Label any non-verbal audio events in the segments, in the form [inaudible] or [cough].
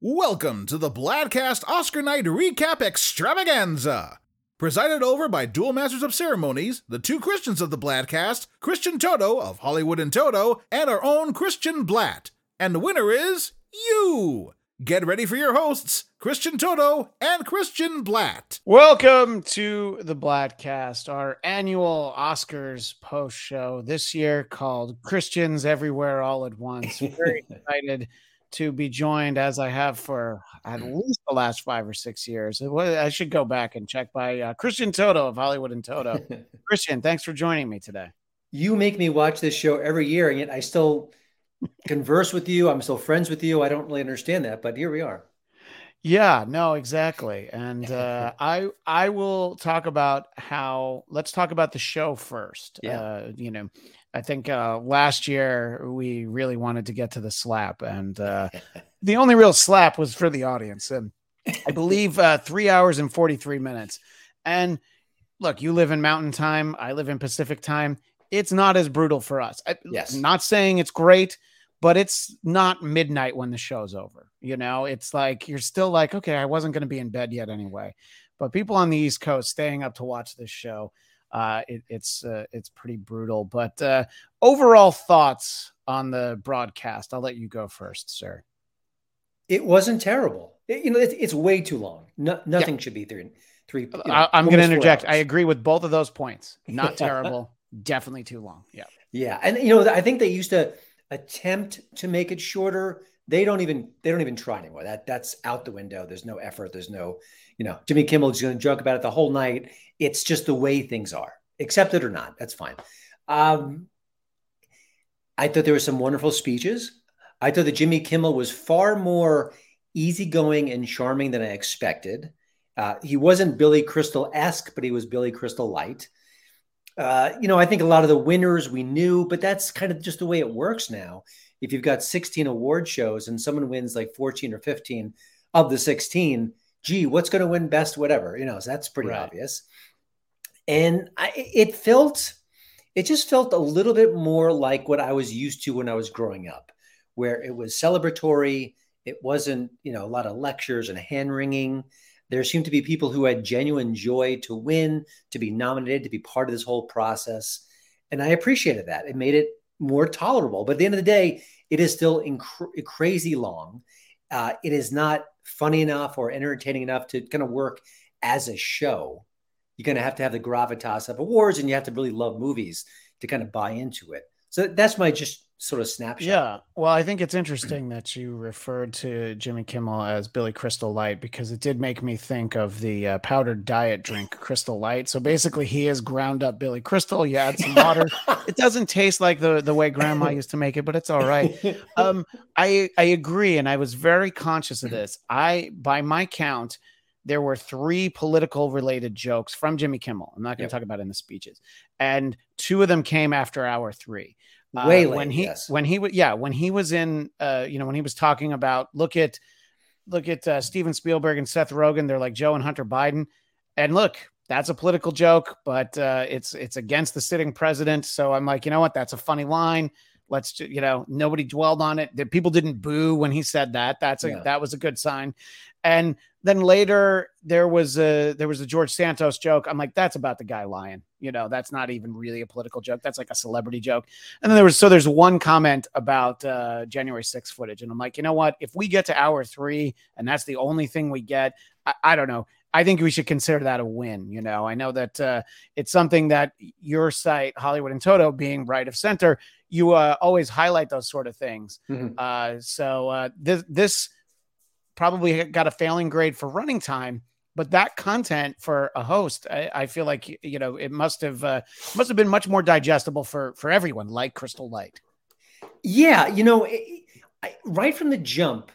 Welcome to the Bladtcast Oscar Night Recap Extravaganza! Presided over by dual masters of ceremonies, the two Christians of the Bladtcast, Christian Toto of Hollywood in Toto, and our own Christian Bladt. And the winner is you! Get ready for your hosts, Christian Toto and Christian Bladt. Welcome to the Bladtcast, our annual Oscars post show this year called Christians Everywhere All at Once. [laughs] Very excited to be joined as I have for at least the last five or six years. I should go back and check by uh, Christian Toto of Hollywood in Toto. [laughs] Christian, thanks for joining me today. You make me watch this show every year, and yet I still converse with you. I'm still friends with you. I don't really understand that, but here we are. Yeah, no, exactly. And uh, [laughs] I I will talk about how. Let's talk about the show first. Yeah. Uh, you know, I think uh, last year we really wanted to get to the slap, and uh, [laughs] the only real slap was for the audience. And I believe uh, three hours and 43 minutes. And look, you live in mountain time, I live in Pacific time. It's not as brutal for us. I, Yes. Not saying it's great, but it's not midnight when the show's over. You know, it's like you're still like, okay, I wasn't going to be in bed yet anyway. But people on the East Coast staying up to watch this show, uh, it, it's uh, it's pretty brutal. But uh, overall thoughts on the broadcast, I'll let you go first, sir. It wasn't terrible. It- you know, it's, it's way too long. No, nothing should be three. Three. you know, I, I'm going to interject. I agree with both of those points. Not [laughs] terrible, definitely too long. Yeah. Yeah, and you know, I think they used to attempt to make it shorter. They don't even they don't even try anymore. That that's out the window. There's no effort. There's no, you know, Jimmy Kimmel's going to joke about it the whole night. It's just the way things are. Accept it or not, that's fine. Um, I thought there were some wonderful speeches. I thought that Jimmy Kimmel was far more easygoing and charming than I expected. Uh, he wasn't Billy Crystal esque, but he was Billy Crystal light. Uh, you know, I think a lot of the winners we knew, but that's kind of just the way it works now. If you've got 16 award shows and someone wins like 14 or 15 of the 16, gee, what's going to win best, whatever, you know, so that's pretty Right. obvious. And I, it felt, it just felt a little bit more like what I was used to when I was growing up, where it was celebratory. It wasn't, you know, a lot of lectures and hand wringing. There seemed to be people who had genuine joy to win, to be nominated, to be part of this whole process. And I appreciated that. It made it more tolerable. But at the end of the day, it is still inc- crazy long. Uh, it is not funny enough or entertaining enough to kind of work as a show. You're going to have to have the gravitas of awards and you have to really love movies to kind of buy into it. So that's my just sort of snapshot. Yeah. Well, I think it's interesting that you referred to Jimmy Kimmel as Billy Crystal Light because it did make me think of the uh, powdered diet drink Crystal Light. So basically, he is ground up Billy Crystal. You add some water. it doesn't taste like the the way Grandma [laughs] used to make it, but it's all right. um i i agree and i was very conscious of this i by my count there were three political related jokes from jimmy kimmel i'm not going to Yep. talk about it in the speeches and two of them came after hour three Uh, Way late, when he yes. when he was yeah when he was in uh you know when he was talking about look at look at uh, steven spielberg and seth rogen they're like joe and hunter biden. And look that's a political joke but uh it's it's against the sitting president. So i'm like you know what? That's a funny line. Let's you know nobody dwelled on it. The people didn't boo when he said that. That's a Yeah. that was a good sign. And then later there was a there was a george santos joke. I'm like that's about the guy lying you know that's not even really a political joke that's like a celebrity joke and then there was so there's one comment about uh january 6th footage and i'm like you know what if we get to hour three and that's the only thing we get i, I don't know I think we should consider that a win. You know, I know that uh, it's something that your site, Hollywood in Toto, being right of center, you uh, always highlight those sort of things. Mhm. Uh, so uh, this this probably got a failing grade for running time, but that content for a host, I, I feel like you know it must have uh, must have been much more digestible for for everyone, like Crystal Light. Yeah, you know, I, I, right from the jump,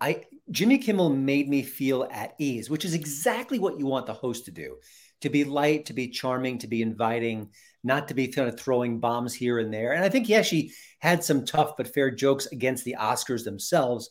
I Jimmy Kimmel made me feel at ease, which is exactly what you want the host to do: to be light, to be charming, to be inviting, not to be kind of throwing bombs here and there. And I think he actually had some tough but fair jokes against the Oscars themselves.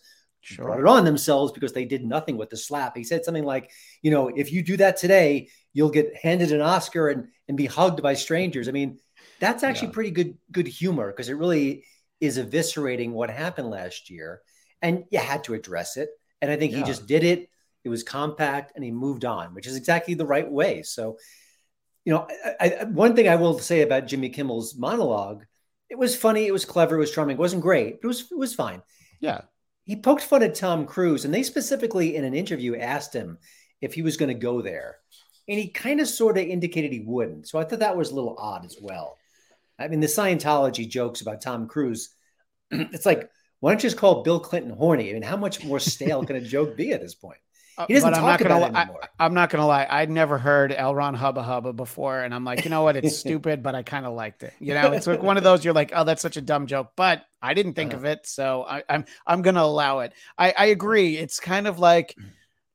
Brought it on themselves because they did nothing with the slap. He said something like, "You know, if you do that today, you'll get handed an Oscar and and be hugged by strangers." I mean, that's actually Yeah. pretty good good humor because it really is eviscerating what happened last year, and you had to address it. And I think he just did it. It was compact and he moved on, which is exactly the right way. So, you know, I, I, one thing I will say about Jimmy Kimmel's monologue, it was funny, it was clever, it was charming, it wasn't great, but it was it was fine. Yeah. He poked fun at Tom Cruise, and they specifically in an interview asked him if he was going to go there, and he kind of sort of indicated he wouldn't. So I thought that was a little odd as well. I mean, the Scientology jokes about Tom Cruise, [clears throat] it's like, why don't you just call Bill Clinton horny? I mean, how much more stale can a joke be at this point? He doesn't Uh, But I'm talk not gonna, it anymore. I, am not gonna lie. I'd never heard El Ron Hubba Hubba before, and I'm like, you know what? It's [laughs] stupid, but I kind of liked it. You know, it's like one of those. You're like, oh, that's such a dumb joke, but I didn't think Uh-huh. of it, so I, I'm I'm gonna allow it. I, I agree. It's kind of like,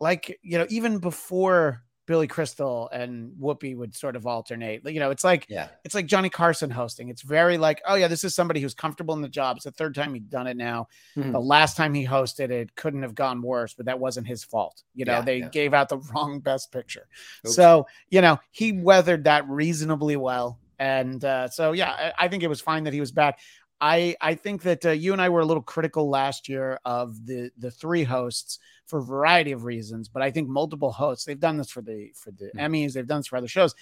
like you know, even before Billy Crystal and Whoopi would sort of alternate. You know, it's like Yeah. it's like Johnny Carson hosting. It's very like, oh yeah, this is somebody who's comfortable in the job. It's the third time he's done it now. Mhm. The last time he hosted it couldn't have gone worse, but that wasn't his fault. You know, Yeah, they yeah. gave out the [laughs] wrong best picture. Oops. So, you know, he weathered that reasonably well. And uh, so, yeah, I, I think it was fine that he was back. I I think that uh, you and I were a little critical last year of the the three hosts for a variety of reasons, but I think multiple hosts. They've done this for the for the Hmm. Emmys. They've done this for other shows.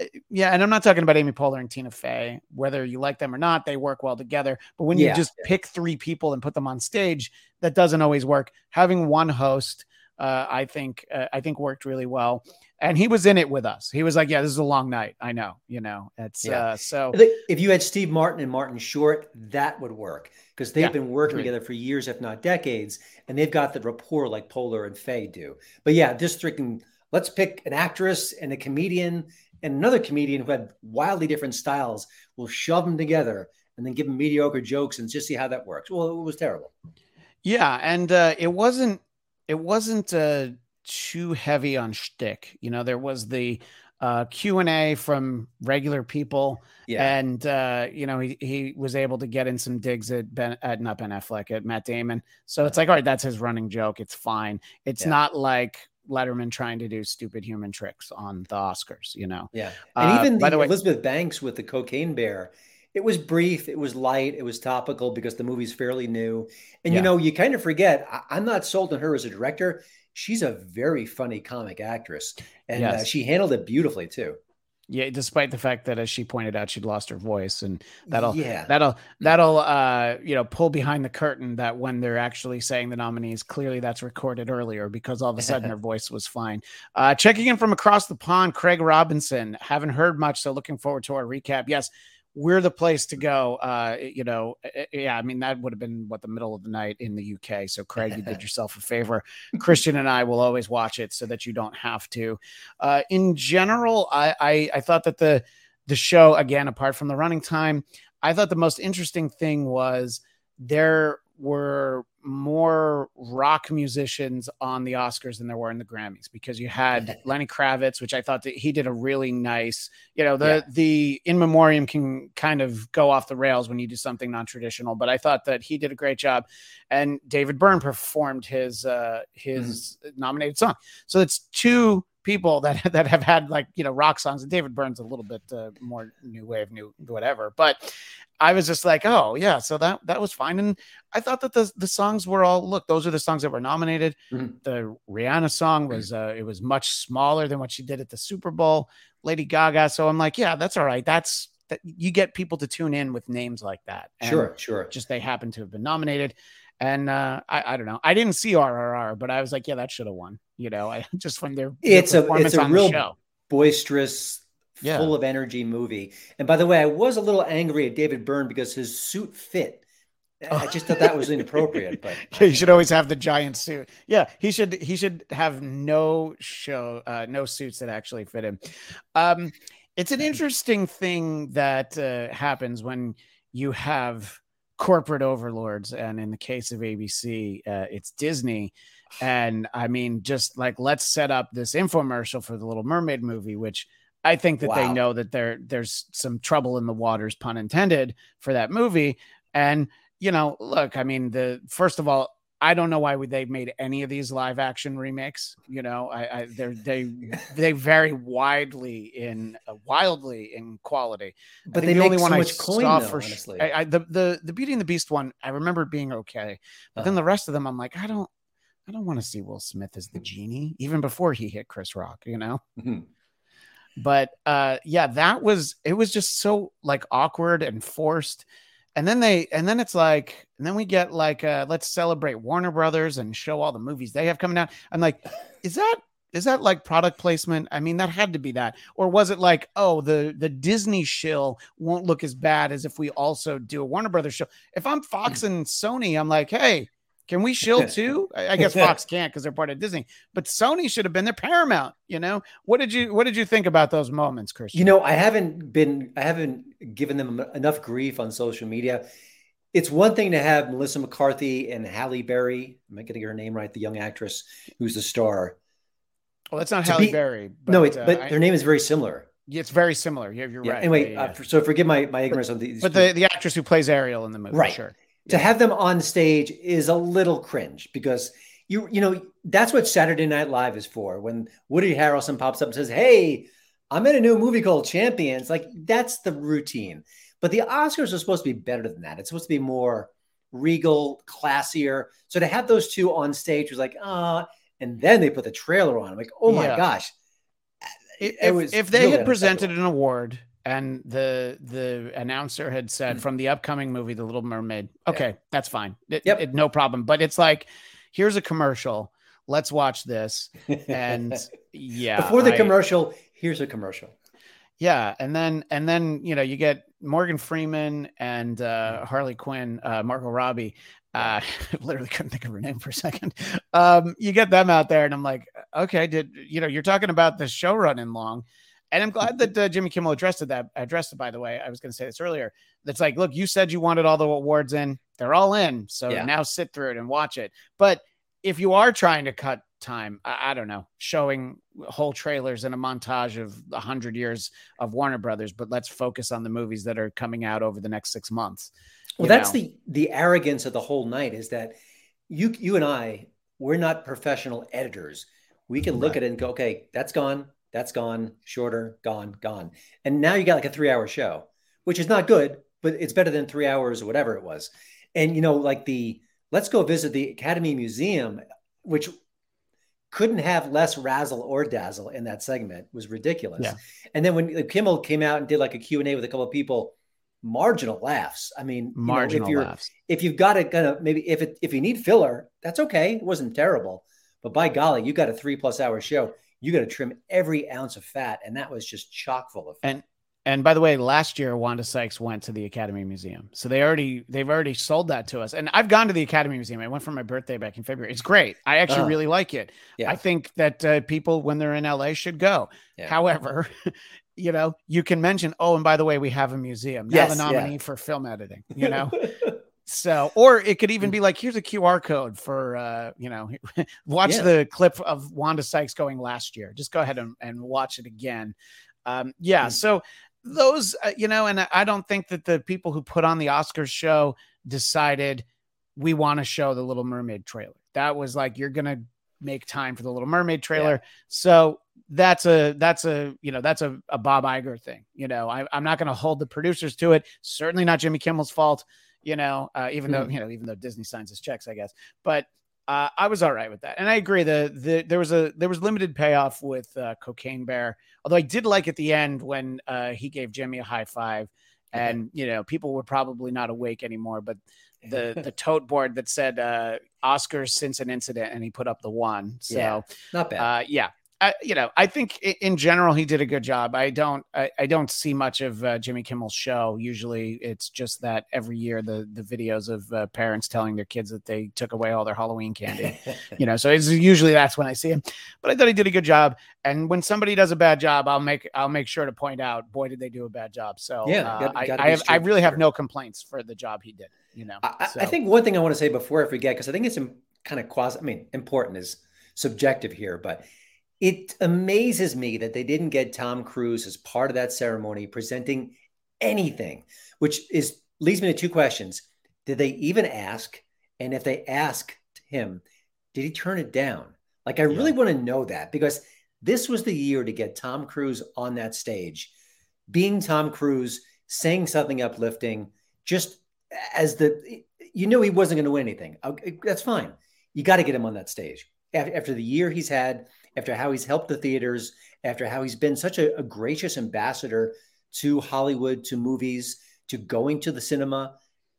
Uh, Yeah, and I'm not talking about Amy Poehler and Tina Fey. Whether you like them or not, they work well together. But when you Yeah. just pick three people and put them on stage, that doesn't always work. Having one host, uh, I think, uh, I think worked really well. And he was in it with us. He was like, "Yeah, this is a long night. I know, you know." It's Yeah. uh, so If you had Steve Martin and Martin Short, that would work because they've Yeah, been working agreed. together for years, if not decades, and they've got the rapport like Poehler and Fey do. But yeah, just freaking let's pick an actress and a comedian and another comedian who had wildly different styles. We'll shove them together and then give them mediocre jokes and just see how that works. Well, it was terrible. Yeah, and uh, it wasn't it wasn't uh, too heavy on shtick. You know, there was the uh, Q and A from regular people, Yeah. and uh, you know he he was able to get in some digs at Ben at not Ben Affleck at Matt Damon. So it's like, all right, that's his running joke. It's fine. It's Yeah. not like Letterman trying to do stupid human tricks on the Oscars. You know, Yeah. And Uh, even by the, the way- Elizabeth Banks with the cocaine bear, it was brief, it was light, it was topical because the movie's fairly new. And Yeah. you know, you kind of forget, I, I'm not sold on her as a director. She's a very funny comic actress. And uh, she handled it beautifully too. yeah. Despite the fact that, as she pointed out, she'd lost her voice, and that'll yeah. that'll that'll uh you know pull behind the curtain that when they're actually saying the nominees clearly that's recorded earlier because all of a sudden [laughs] her voice was fine uh checking in from across the pond craig robinson haven't heard much so looking forward to our recap yes we're the place to go uh you know yeah i mean that would have been what the middle of the night in the uk so craig you did [laughs] yourself a favor. Christian and i will always watch it so that you don't have to. Uh in general i i, I thought that the the show again apart from the running time I thought the most interesting thing was there were more rock musicians on the Oscars than there were in the Grammys because you had Lenny Kravitz, which I thought that he did a really nice, you know, the Yeah. the in memoriam can kind of go off the rails when you do something non-traditional, but I thought that he did a great job. And David Byrne performed his uh his nominated song. So it's two people that [laughs] that have had like you know rock songs and David Byrne's a little bit uh, more new wave new whatever but I was just like oh yeah so that that was fine. And I thought that the the songs were all look those are the songs that were nominated. Mhm. the Rihanna song was uh it was much smaller than what she did at the Super Bowl Lady Gaga. So I'm like yeah that's all right. That's that you get people to tune in with names like that. And Sure, sure. just they happen to have been nominated. And uh I, I don't know. I didn't see RRR but I was like yeah that should have won you know? [laughs] I just from their, their It's a- it's a real Boisterous, Yeah. full of energy movie. And by the way, I was a little angry at David Byrne because his suit fit. I just thought that was inappropriate, but [laughs] Yeah, you should always have the giant suit. Yeah, he should he should have no show uh no suits that actually fit him. Um it's an interesting thing that uh, happens when you have corporate overlords and in the case of ABC uh, it's Disney and I mean just like let's set up this infomercial for the Little Mermaid movie which I think that they know that there there's some trouble in the waters pun intended for that movie and you know, look, I mean, the first of all, I don't know why would they made any of these live action remakes. You know, I, I they're they [laughs] they vary widely in uh, wildly in quality. But they the only one so I coin saw though, for honestly. I, I, the the the Beauty and the Beast one, I remember being okay, but then Uh-huh. the rest of them, I'm like, I don't. I don't want to see Will Smith as the genie, even before he hit Chris Rock, you know? Mhm. But uh yeah, that was it was just so like awkward and forced. And then they and then it's like, and then we get like uh let's celebrate Warner Brothers and show all the movies they have coming out. I'm like, is that is that like product placement? I mean, that had to be that. Or was it like, oh, the the Disney shill won't look as bad as if we also do a Warner Brothers show? If I'm Fox and Sony, I'm like, hey, can we shill [laughs] too? I I guess Fox can't because they're part of Disney, but Sony should have been there. Paramount, you know. What did you What did you think about those moments, Christian? You know, I haven't been, I haven't given them enough grief on social media. It's one thing to have Melissa McCarthy and Halle Berry. Am I getting her name right? The young actress who's the star. well, that's not to Halle be- Berry. But, no, it's, uh, but I- their name is very similar. it's very similar. Yeah, you're Yeah. right. Anyway, Yeah, yeah, Uh, for- so forgive my, my ignorance on yeah. these. but the the actress who plays Ariel in the movie, Right. Sure. To have them on stage is a little cringe because you you know that's what Saturday Night Live is for. When Woody Harrelson pops up and says, "Hey, I'm in a new movie called Champions," like that's the routine. But the Oscars are supposed to be better than that. It's supposed to be more regal, classier. So to have those two on stage was like, ah, and then they put the trailer on. I'm like, oh my Yeah. gosh. if, It was if they really had presented an award and the the announcer had said Mm. from the upcoming movie the little mermaid. Okay that's fine. It- Yep. it- no problem. But it's like here's a commercial. Let's watch this. And [laughs] yeah before the I- commercial, here's a commercial. yeah and then and then you know you get morgan freeman and uh harley quinn uh margot robbie. Uh [laughs] literally couldn't think of her name for a second. Um you get them out there and i'm like okay did you know you're talking about the show running long and i'm glad that uh, jimmy kimmel addressed it that addressed it by the way i was going to say this earlier that's like look you said you wanted all the awards in they're all in so Yeah. now sit through it and watch it but if you are trying to cut time I, I don't know showing whole trailers and a montage of a 100 years of warner brothers but let's focus on the movies that are coming out over the next six months Well, that's know? the the arrogance of the whole night is that you you and I we're not professional editors. We can look Right. at it and go, okay, that's gone, that's gone, shorter, gone, gone, and now you got like a three hour show, which is not good, but it's better than three hours or whatever it was. And you know, like the let's go visit the Academy Museum, which couldn't have less razzle or dazzle in that segment was ridiculous. Yeah. And then when Kimmel came out and did like a Q&A with a couple of people, marginal laughs. I mean, you know, marginal if you're laughs if you've got it gonna maybe if it if you need filler, that's okay. It wasn't terrible. But by golly, you got a three plus hour show. You got to trim every ounce of fat, and that was just chock full of fat. And and by the way, last year Wanda Sykes went to the Academy Museum, so they already they've already sold that to us. And I've gone to the Academy Museum. I went for my birthday back in February. It's great. I actually Uh-huh. really like it. Yeah. I think that uh, people when they're in LA should go. Yeah. However, [laughs] you know, you can mention, oh, and by the way, we have a museum now. Yes, the yeah. nominee for film editing. You know, [laughs] so or it could even be like, here's a QR code for uh, you know, [laughs] watch Yeah. the clip of Wanda Sykes going last year. Just go ahead and, and watch it again. Um, yeah, Mm. so those uh, you know, and I- I don't think that the people who put on the Oscars show decided we want to show the Little Mermaid trailer. That was like you're gonna make time for the Little Mermaid trailer. So that's a that's a you know that's a, a Bob Iger thing. You know, I, I'm not going to hold the producers to it. Certainly not Jimmy Kimmel's fault. You know, uh, even though Hmm. you know even though Disney signs his checks, I guess. But uh, I was all right with that, and I agree. The the there was a there was limited payoff with uh, Cocaine Bear. Although I did like at the end when uh, he gave Jimmy a high five, and you know people were probably not awake anymore, but the the [laughs] tote board that said uh, Oscars since an incident, and he put up the one. So Yeah. not bad. uh, yeah. I, you know, I think in general he did a good job. I don't, I, I don't see much of uh, Jimmy Kimmel's show. Usually, it's just that every year the the videos of uh, parents telling their kids that they took away all their Halloween candy. [laughs] you know, so it's usually that's when I see him. But I thought he did a good job. And when somebody does a bad job, I'll make I'll make sure to point out, boy, did they do a bad job. So Yeah, uh, gotta- I, gotta I be have I really have no complaints for the job he did. You know, I, I- So- I think one thing I want to say before I forget, because I think it's kind of quasi, I mean, important is subjective here, but it amazes me that they didn't get Tom Cruise as part of that ceremony presenting anything, which is leads me to two questions. Did they even ask? And if they asked him, did he turn it down? Like, I really want to know that because this was the year to get Tom Cruise on that stage, being Tom Cruise, saying something uplifting, just as the you knew he wasn't going to win anything. That's fine. you got to get him on that stage after the year he's had, after how he's helped the theaters, after how he's been such a, a gracious ambassador to Hollywood, to movies, to going to the cinema.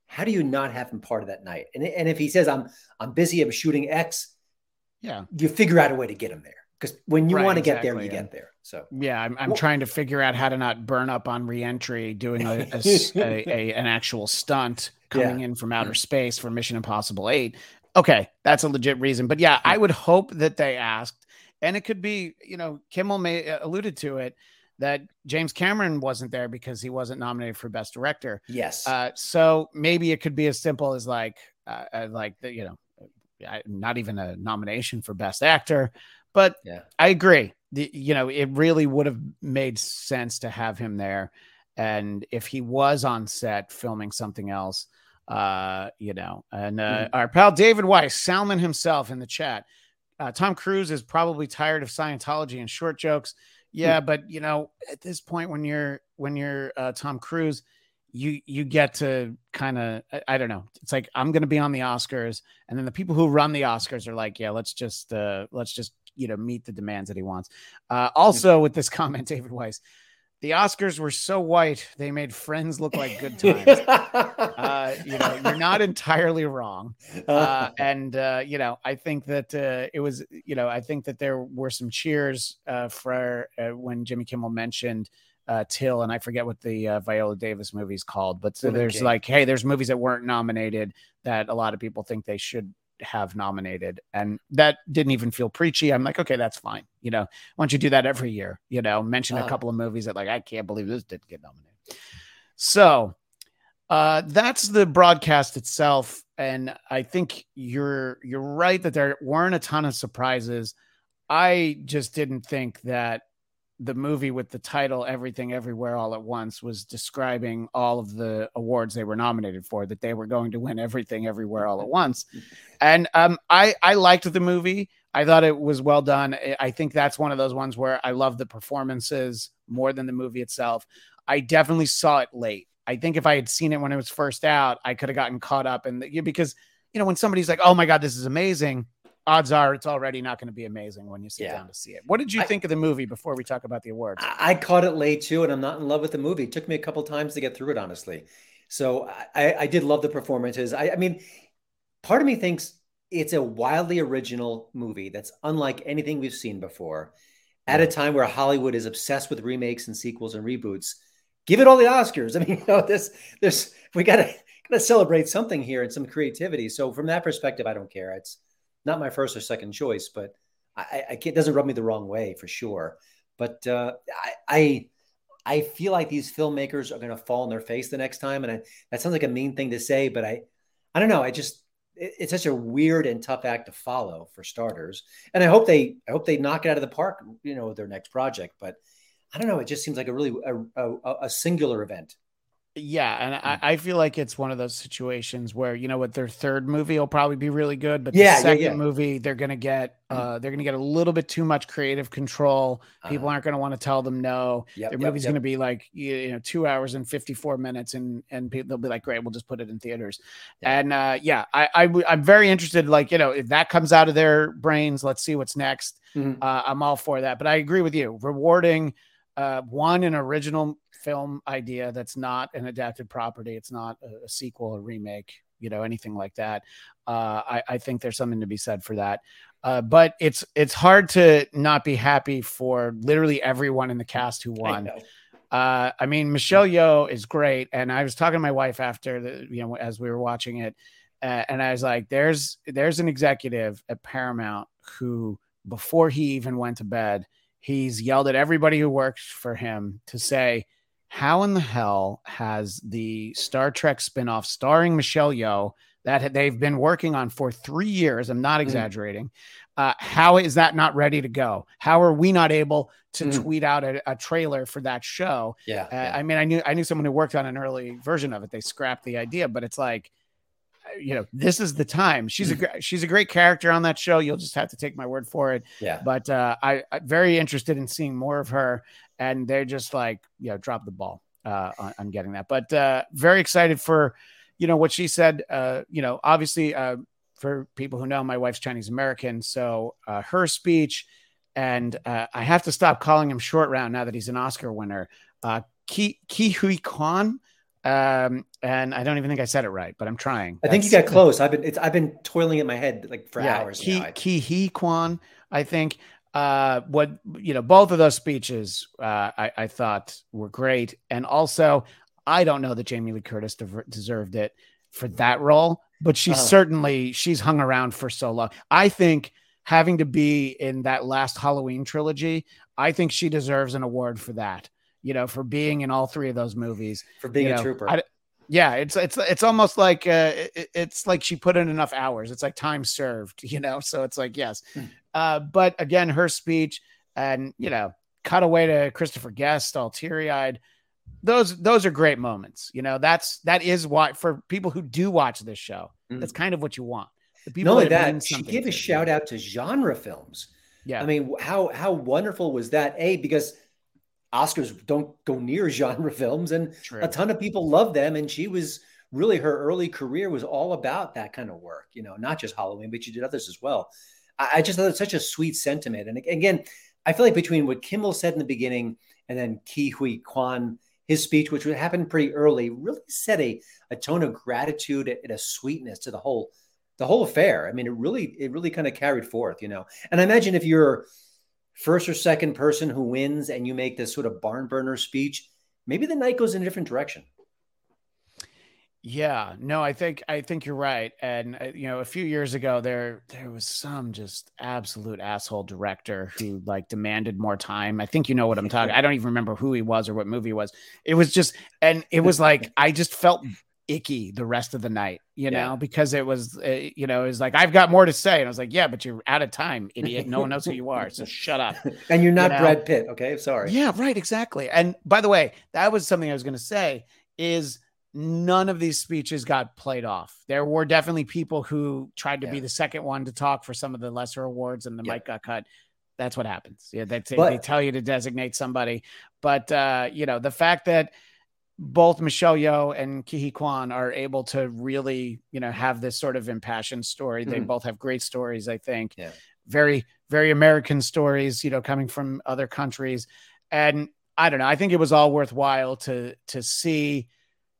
How do you not have him part of that night? And, and if he says, I'm I'm busy, I'm shooting X, yeah, you figure out a way to get him there. Because when you Right, want to get there, you yeah. get there. So Yeah, I'm, I'm Well- trying to figure out how to not burn up on reentry doing a, a [laughs] a- a- an actual stunt coming in from outer space for Mission Impossible 8. Okay, that's a legit reason. But yeah, I would hope that they asked, and it could be, you know, Kimmel may uh, alluded to it that James Cameron wasn't there because he wasn't nominated for Best Director. yes, Uh, so maybe it could be as simple as like, uh, uh, like the, you know, not even a nomination for Best Actor, but Yeah. I agree. The, you know, it really would have made sense to have him there, and if he was on set filming something else, uh, you know, and uh, Mhm. our pal David Weiss, Salmon himself in the chat. Uh, Tom Cruise is probably tired of Scientology and short jokes. Yeah, but you know, at this point, when you're when you're uh, Tom Cruise, you you get to kind of I, I don't know. It's like I'm going to be on the Oscars, and then the people who run the Oscars are like, yeah, let's just uh, let's just you know meet the demands that he wants. Uh, also, with this comment, David Weiss, the Oscars were so white they made Friends look like good [laughs] times. uh, you know, you're not entirely wrong uh, and uh, you know, I think that uh, it was, you know, I think that there were some cheers uh, for uh, when Jimmy Kimmel mentioned uh, Till, and I forget what the uh, Viola Davis movie is called, but so there's King. like, hey, there's movies that weren't nominated that a lot of people think they should have nominated, and that didn't even feel preachy. I'm like, okay, that's fine. You know, why don't you do that every year? You know, mention a couple of movies that like I can't believe this didn't get nominated. So uh, that's the broadcast itself, and I think you're you're right that there weren't a ton of surprises. I just didn't think that the movie with the title "Everything Everywhere All at Once" was describing all of the awards they were nominated for. That they were going to win everything everywhere all at once, and um, I I liked the movie. I thought it was well done. I- I think that's one of those ones where I love the performances more than the movie itself. I definitely saw it late. I think if I had seen it when it was first out, I could have gotten caught up in the because you know when somebody's like, "Oh my god, this is amazing," odds are it's already not going to be amazing when you sit Yeah. down to see it. What did you I- think of the movie before we talk about the awards? I I caught it late too, and I'm not in love with the movie. It took me a couple times to get through it, honestly. So I, I did love the performances. I, I mean, part of me thinks it's a wildly original movie that's unlike anything we've seen before. At a time where Hollywood is obsessed with remakes and sequels and reboots, give it all the Oscars. [laughs] I mean, you know, this, this, we gotta gotta celebrate something here and some creativity. So from that perspective, I don't care. It's not my first or second choice, but I, I it doesn't rub me the wrong way for sure. But uh, I, I I feel like these filmmakers are going to fall on their face the next time, and I, that sounds like a mean thing to say, but I I don't know. I just it, it's such a weird and tough act to follow for starters, and I hope they I hope they knock it out of the park, you know, their next project. But I don't know. It just seems like a really a, a, a singular event. Yeah, and Mm. I, I feel like it's one of those situations where you know what their third movie will probably be really good, but Yeah, yeah, the second yeah. movie they're gonna get uh they're gonna get a little bit too much creative control. People Uh, aren't gonna want to tell them no. yep, Their yep, movie's yep. gonna be like you know two hours and fifty four minutes, and and people, they'll be like, great, we'll just put it in theaters. Yeah. And uh, yeah, I, I w- I'm very interested. Like you know, if that comes out of their brains, let's see what's next. Mhm. Uh, I'm all for that. But I agree with you. Rewarding uh, one an original film idea that's not an adapted property. It's not a, a sequel, a remake, you know, anything like that. Uh, I, I think there's something to be said for that. Uh, but it's it's hard to not be happy for literally everyone in the cast who won. know. Uh, I mean, Michelle Yeoh is great, and I was talking to my wife after the, you know, as we were watching it, uh, and I was like, "There's there's an executive at Paramount who, before he even went to bed, he's yelled at everybody who works for him to say." How in the hell has the Star Trek spinoff starring Michelle Yeoh that they've been working on for three years? I'm not Mm. exaggerating. Uh, how is that not ready to go? How are we not able to Mm. tweet out a, a trailer for that show? Yeah, Uh, yeah. I mean, I knew I knew someone who worked on an early version of it. They scrapped the idea, but it's like, you know, this is the time. She's a Mm. she's a great character on that show. You'll just have to take my word for it. yeah. But uh, I, I'm very interested in seeing more of her, and they're just like, you know, drop the ball uh, on, on getting that. But uh, very excited for, you know, what she said. Uh, you know, obviously, uh, for people who know, my wife's Chinese American, so uh, her speech, and uh, I have to stop calling him short round now that he's an Oscar winner. Uh, Ki Ki Hui Kwan, um, and I don't even think I said it right, but I'm trying. I think you got close. I've been it's I've been toiling in my head like for yeah, hours. Ki now. Ki Hee Kwan, I think. Uh, what you know, both of those speeches, uh, I, I thought were great, and also I don't know that Jamie Lee Curtis de- deserved it for that role, but she Uh-huh. certainly she's hung around for so long. I think having to be in that last Halloween trilogy, I think she deserves an award for that. You know, for being in all three of those movies. for being you a trooper. I- yeah, it's it's it's almost like uh, it- it's like she put in enough hours. It's like time served, [laughs] you know. So it's like yes, Hmm. uh, but again, her speech and you know, cut away to Christopher Guest, all teary eyed. Those those are great moments. You know, that's that is why for people who do watch this show, Mhm. that's kind of what you want. The Not only that, she gave a shout out to genre films. Yeah, I mean, how how wonderful was that? A because Oscars don't go near [laughs] genre films, and true. a ton of people love them. And she was really her early career was all about that kind of work. You know, not just Halloween, but she did others as well. I, I just thought it's such a sweet sentiment. And again, I feel like between what Kimmel said in the beginning and then Ke Huy Quan, his speech, which would happen pretty early, really set a, a tone of gratitude and a sweetness to the whole the whole affair. I mean, it really it really kind of carried forth, you know. And I imagine if you're first or second person who wins and you make this sort of barn burner speech, maybe the night goes in a different direction. Yeah, no, I think I think you're right. And uh, you know, a few years ago, there there was some just absolute asshole director who like demanded more time. I think you know what I'm talking. I don't even remember who he was or what movie it was. It was just, and it was like I just felt icky the rest of the night, you know, because it was, uh, you know, it was like I've got more to say, and I was like, yeah, but you're out of time, idiot. No one knows who you are, so [laughs] shut up. And you're not You know? Brad Pitt, okay? Sorry. Yeah, right, exactly. And by the way, that was something I was going to say is none of these speeches got played off. There were definitely people who tried to be the second one to talk for some of the lesser awards and the Yeah. mic got cut. That's what happens. Yeah, they, they But- tell you to designate somebody. But uh, you know, the fact that both Michelle Yeoh and Ke Huy Quan are able to really, you know, have this sort of impassioned story. They Mhm. both have great stories, I think. Yeah. Very, very American stories, you know, coming from other countries. And I don't know. I think it was all worthwhile to to see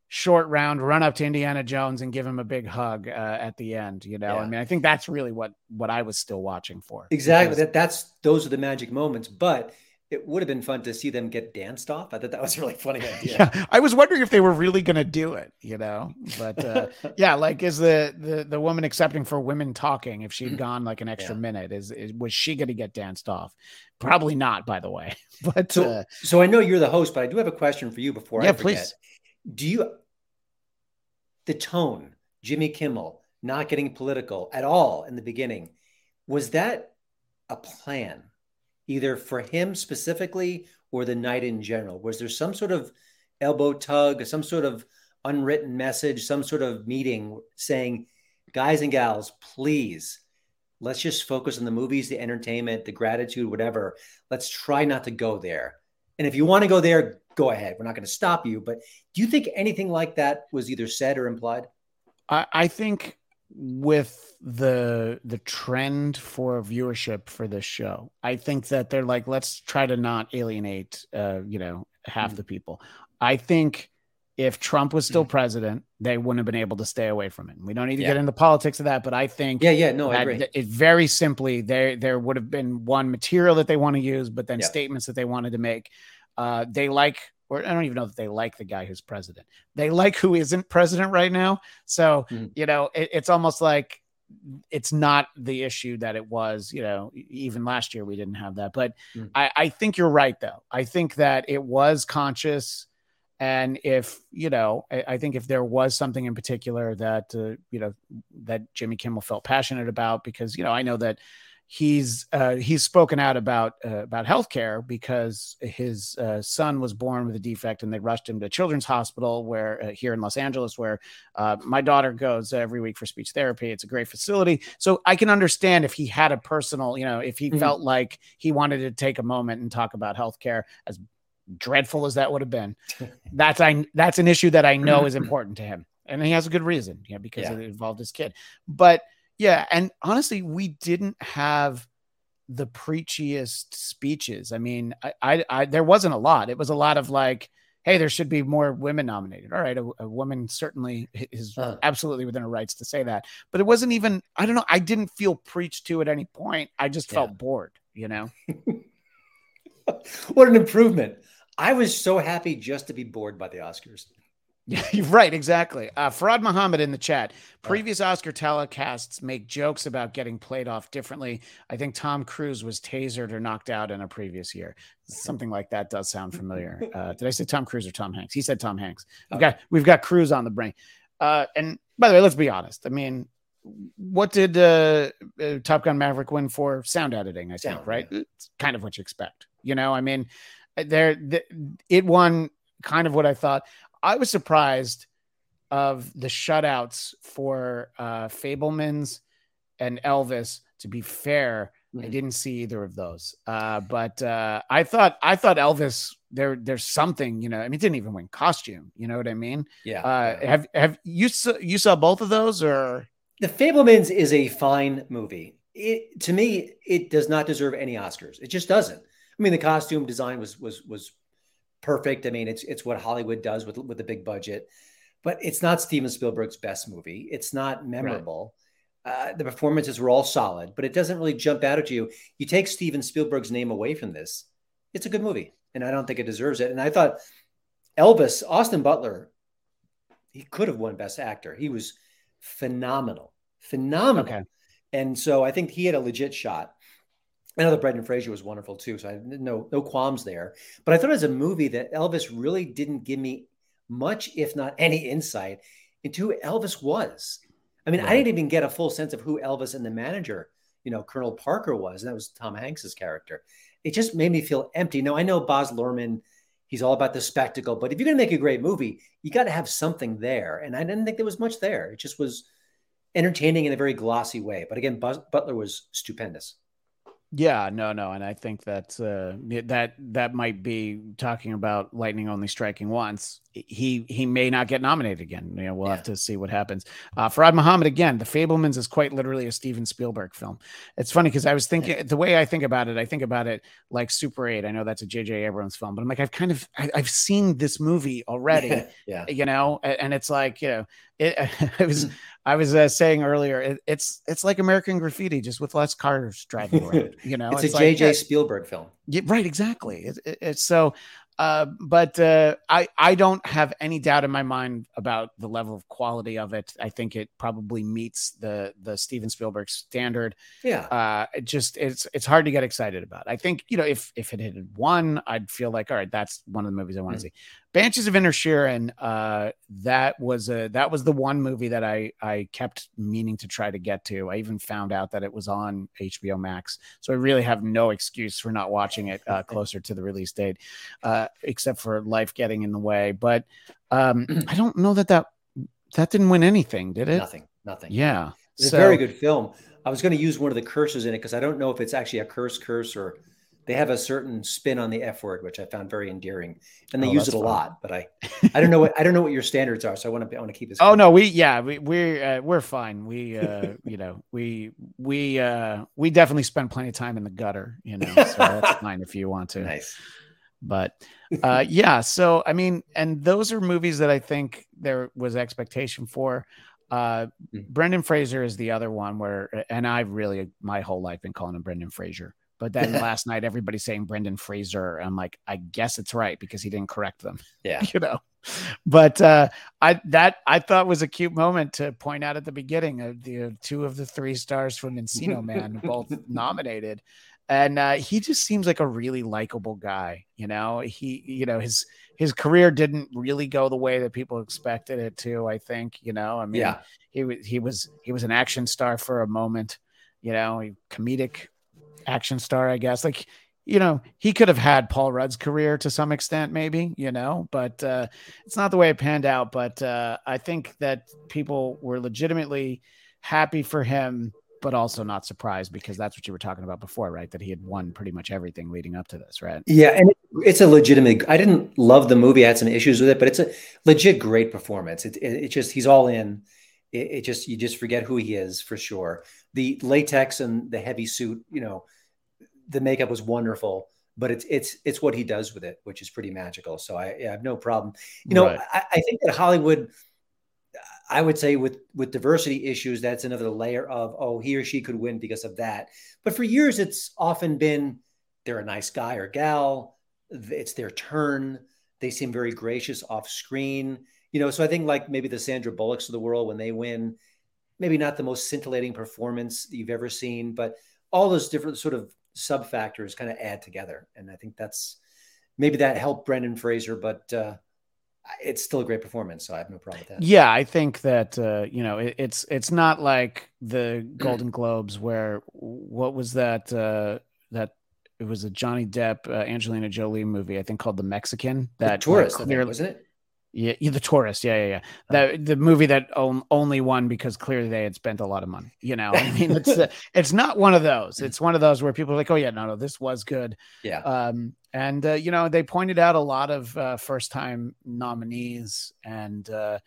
short round run up to Indiana Jones and give him a big hug uh, at the end. You know, I mean, I think that's really what what I was still watching for. Exactly. because- That that's those are the magic moments. But it would have been fun to see them get danced off. I thought that was a really funny [laughs] idea. yeah, I was wondering if they were really going to do it. You know, but uh, [laughs] yeah, like is the the the woman accepting for women talking if she'd gone like an extra Yeah. minute is, is was she going to get danced off? Probably not, by the way. [laughs] But So, uh, so I know you're the host, but I do have a question for you before Yeah, I forget. please. Do you the tone, Jimmy Kimmel not getting political at all in the beginning, was that a plan, either for him specifically or the night in general? Was there some sort of elbow tug, some sort of unwritten message, some sort of meeting saying, guys and gals, please, let's just focus on the movies, the entertainment, the gratitude, whatever. Let's try not to go there. And if you want to go there, go ahead. We're not going to stop you. But do you think anything like that was either said or implied? I, I think with the the trend for viewership for this show, I think that they're like, let's try to not alienate, uh, you know, half Mhm. the people. I think if Trump was Mm-hmm. still president, they wouldn't have been able to stay away from it. We don't need to Yeah. get into politics of that, but I think Yeah, yeah, no, I agree. it very simply there there would have been one material that they want to use, but then Yeah. statements that they wanted to make. Uh, they like, or I don't even know that they like the guy who's president. They like who isn't president right now. So Mhm. you know, it, it's almost like it's not the issue that it was. You know, even last year we didn't have that. But Mhm. I, I think you're right, though. I think that it was conscious. And if you know, I, I think if there was something in particular that uh, you know that Jimmy Kimmel felt passionate about, because you know I know that he's uh, he's spoken out about uh, about healthcare because his uh, son was born with a defect and they rushed him to Children's Hospital where uh, here in Los Angeles where uh, my daughter goes every week for speech therapy. It's a great facility, so I can understand if he had a personal, you know, if he Mhm. felt like he wanted to take a moment and talk about healthcare as dreadful as that would have been [laughs] that's i that's an issue that i know [clears throat] is important to him and he has a good reason yeah because Yeah. it involved his kid but Yeah, and honestly, we didn't have the preachiest speeches. I mean, I, I, I, there wasn't a lot. It was a lot of like, hey, there should be more women nominated. All right, a, a woman certainly is uh. absolutely within her rights to say that, but it wasn't even. I don't know. I didn't feel preached to at any point. I just felt yeah. bored. You know. [laughs] what an improvement! I was so happy just to be bored by the Oscars. [laughs] Yeah, right, exactly. Uh, Farad Muhammad in the chat. Previous Oscar telecasts make jokes about getting played off differently. I think Tom Cruise was tasered or knocked out in a previous year. Something like that does sound familiar. [laughs] Uh, did I say Tom Cruise or Tom Hanks? He said Tom Hanks. We've okay. got we've got Cruise on the brain. Uh, and by the way, let's be honest. I mean, what did uh, uh Top Gun Maverick win for? Sound editing, I think. Sound, right? Yeah. It's kind of what you expect. You know, I mean, there the, it won kind of what I thought. I was surprised of the shutouts for uh, Fabelmans and Elvis. To be fair, mm-hmm. I didn't see either of those. Uh, but uh, I thought I thought Elvis there there's something you know. I mean, didn't even win costume. You know what I mean? Yeah. Uh, yeah. Have have you saw, you saw both of those or? The Fabelmans is a fine movie. It to me, it does not deserve any Oscars. It just doesn't. I mean, the costume design was was was perfect. I mean, it's it's what Hollywood does with with a big budget, but it's not Steven Spielberg's best movie. It's not memorable. Right. Uh, the performances were all solid, but it doesn't really jump out at you. You take Steven Spielberg's name away from this, it's a good movie, and I don't think it deserves it. And I thought Elvis, Austin Butler, he could have won Best Actor. He was phenomenal, phenomenal. Okay. And so I think he had a legit shot. I know that Brendan Fraser was wonderful too, so I no no qualms there. But I thought as a movie that Elvis really didn't give me much, if not any, insight into who Elvis was. I mean, right. I didn't even get a full sense of who Elvis and the manager, you know, Colonel Parker was, and that was Tom Hanks's character. It just made me feel empty. Now I know Baz Luhrmann, he's all about the spectacle, but if you're going to make a great movie, you got to have something there, and I didn't think there was much there. It just was entertaining in a very glossy way. But again, Buzz, Butler was stupendous. Yeah, no, no, and I think that uh, that that might be talking about lightning only striking once. He he may not get nominated again. You know, we'll yeah. have to see what happens. Uh, Farad Muhammad again. The Fabelmans is quite literally a Steven Spielberg film. It's funny because I was thinking the way I think about it, I think about it like Super Eight. I know that's a J.J. Abrams film, but I'm like I've kind of I, have seen this movie already. [laughs] yeah, you know, and it's like you know it, [laughs] it was I was uh, saying earlier, it, it's it's like American Graffiti, just with less cars driving around. [laughs] You know, it's, it's a J.J. Like, Spielberg film. Yeah, right, exactly. It, it's so uh, but uh, I I don't have any doubt in my mind about the level of quality of it. I think it probably meets the the Steven Spielberg standard. Yeah. Uh, it just it's it's hard to get excited about. I think you know if if it had won, I'd feel like all right, that's one of the movies I want to mm-hmm. see. Banshees of Inner Inisherin, uh, that was a that was the one movie that I I kept meaning to try to get to. I even found out that it was on HBO Max, so I really have no excuse for not watching it uh, [laughs] closer to the release date, uh, except for life getting in the way. But um, [clears throat] I don't know that that that didn't win anything, did it? Nothing, nothing. Yeah, it's so, a very good film. I was going to use one of the curses in it because I don't know if it's actually a curse curse or they have a certain spin on the F word, which I found very endearing, and they oh, use it a fun. lot. But I, I don't know what I don't know what your standards are, so I want to I want to keep this. Oh no, we yeah we we're uh, we're fine. We uh, you know we we uh, we definitely spend plenty of time in the gutter, you know. So that's [laughs] fine if you want to. Nice. But uh, yeah, so I mean, and those are movies that I think there was expectation for. Uh, mm. Brendan Fraser is the other one where, and I've really my whole life been calling him Brendan Fraser. But then last night, everybody's saying Brendan Fraser. I'm like, I guess it's right because he didn't correct them. [laughs] Yeah. you know, but uh, I that I thought was a cute moment to point out at the beginning of the uh, two of the three stars from Encino [laughs] Man both nominated, and uh, he just seems like a really likable guy. You know, he you know his his career didn't really go the way that people expected it to. I think you know. I mean, yeah. he was he was he was an action star for a moment. You know, comedic action star, I guess. Like, you know, he could have had Paul Rudd's career to some extent, maybe, you know, but uh, it's not the way it panned out. But uh, I think that people were legitimately happy for him, but also not surprised because that's what you were talking about before, right? That he had won pretty much everything leading up to this, right? Yeah. And it's a legitimate, I didn't love the movie, I had some issues with it, but it's a legit great performance. It, it, it just, he's all in. it, it, just you just forget who he is for sure. The latex and the heavy suit, you know, the makeup was wonderful, but it's it's it's what he does with it, which is pretty magical. So I, I have no problem. You know, right. I, I think that Hollywood. I would say with with diversity issues, that's another layer of oh he or she could win because of that. But for years, it's often been they're a nice guy or gal. It's their turn. They seem very gracious off screen. You know, so I think like maybe the Sandra Bullocks of the world when they win, maybe not the most scintillating performance you've ever seen, but all those different sort of sub factors kind of add together. And I think that's maybe that helped Brendan Fraser, but uh, it's still a great performance, so I have no problem with that. Yeah, I think that uh, you know it, it's it's not like the [clears throat] Golden Globes where what was that uh, that it was a Johnny Depp uh, Angelina Jolie movie I think called The Mexican that the tourist clearly, wasn't it? Yeah, yeah, the tourist. Yeah, yeah, yeah. The the movie that only won because clearly they had spent a lot of money. You know, I mean, it's [laughs] uh, it's not one of those. It's one of those where people are like, oh yeah, no, no, this was good. Yeah. Um, and uh, you know, they pointed out a lot of uh, first time nominees, and uh,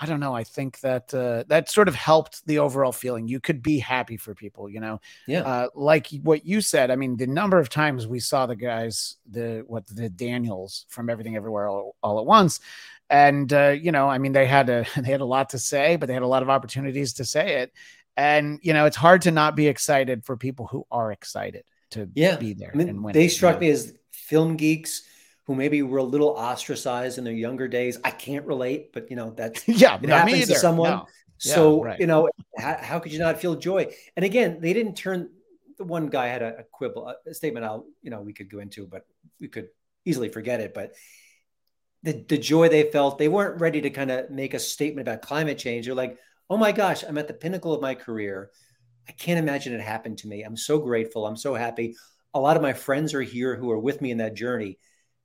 I don't know. I think that uh, that sort of helped the overall feeling. You could be happy for people, you know. Yeah. Uh, like what you said. I mean, the number of times we saw the guys, the what the Daniels from Everything Everywhere All, all at Once, and uh, you know, I mean, they had a [laughs] they had a lot to say, but they had a lot of opportunities to say it. And you know, it's hard to not be excited for people who are excited to yeah. be there. I mean, they struck me as film geeks who maybe were a little ostracized in their younger days. I can't relate, but you know, that's [laughs] yeah, it happens to someone. No. Yeah, so right. you know, how, how, could you not feel joy? And again, they didn't turn. The one guy had a, a quibble, a statement. I'll you know we could go into, but we could easily forget it. But the, the joy they felt, they weren't ready to kind of make a statement about climate change. They're like, oh my gosh, I'm at the pinnacle of my career. I can't imagine it happened to me. I'm so grateful. I'm so happy. A lot of my friends are here who are with me in that journey.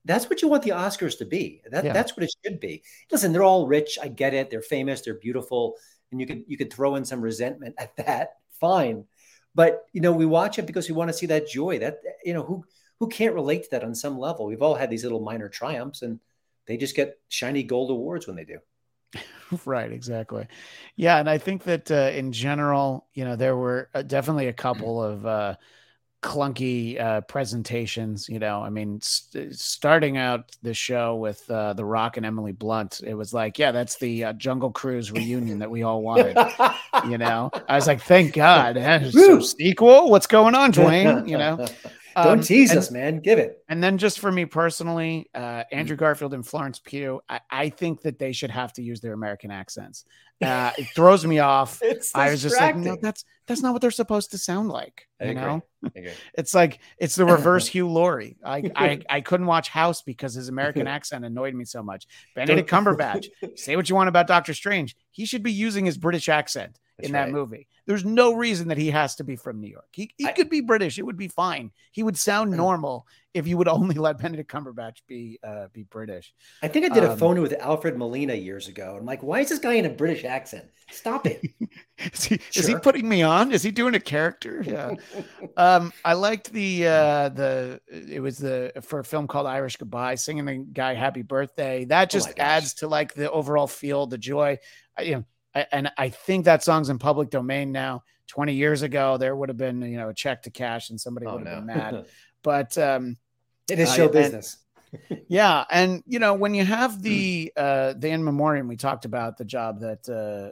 That's what you want the Oscars to be. That, yeah. That's what it should be. Listen, they're all rich. I get it. They're famous. They're beautiful. And you could you could throw in some resentment at that. Fine. But you know, we watch it because we want to see that joy. That you know, who who can't relate to that on some level? We've all had these little minor triumphs, and they just get shiny gold awards when they do. [laughs] right, exactly. Yeah, and I think that uh, in general, you know, there were uh, definitely a couple [clears throat] of uh, clunky uh, presentations. You know, I mean, st- starting out the show with uh, The Rock and Emily Blunt, it was like, yeah, that's the uh, Jungle Cruise reunion that we all wanted. you know, I was like, thank God, so [laughs] sequel. What's going on, Dwayne? You know. [laughs] Don't um, tease and, us, man. Give it. And then just for me personally, uh, Andrew Garfield and Florence Pugh, I, I, think that they should have to use their American accents. Uh, it throws me [laughs] off. I was just like, no, that's that's not what they're supposed to sound like. You know, [laughs] it's like it's the reverse [laughs] Hugh Laurie. I, I [laughs] I couldn't watch House because his American accent annoyed me so much. Benedict Cumberbatch, say what you want about Doctor Strange, he should be using his British accent that's in that right. movie. There's no reason that he has to be from New York. He, he I, could be British. It would be fine. He would sound normal if you would [laughs] only let Benedict Cumberbatch be uh, be British. I think I did um, a phone with Alfred Molina years ago. I'm like, why is this guy in a British accent? Stop it. [laughs] is, he, sure. is he putting me on? Is he doing a character? Yeah. [laughs] um, I liked the uh, the it was the for a film called Irish Goodbye, singing the guy Happy Birthday. That oh just oh adds to like the overall feel, the joy. I, you know, and I think that song's in public domain now. 20 years ago, there would have been, you know, a check to cash and somebody oh, would have no. been mad. but um, it is show uh, business. And, [laughs] yeah. And, you know, when you have the, uh, the in memoriam, we talked about the job that, uh,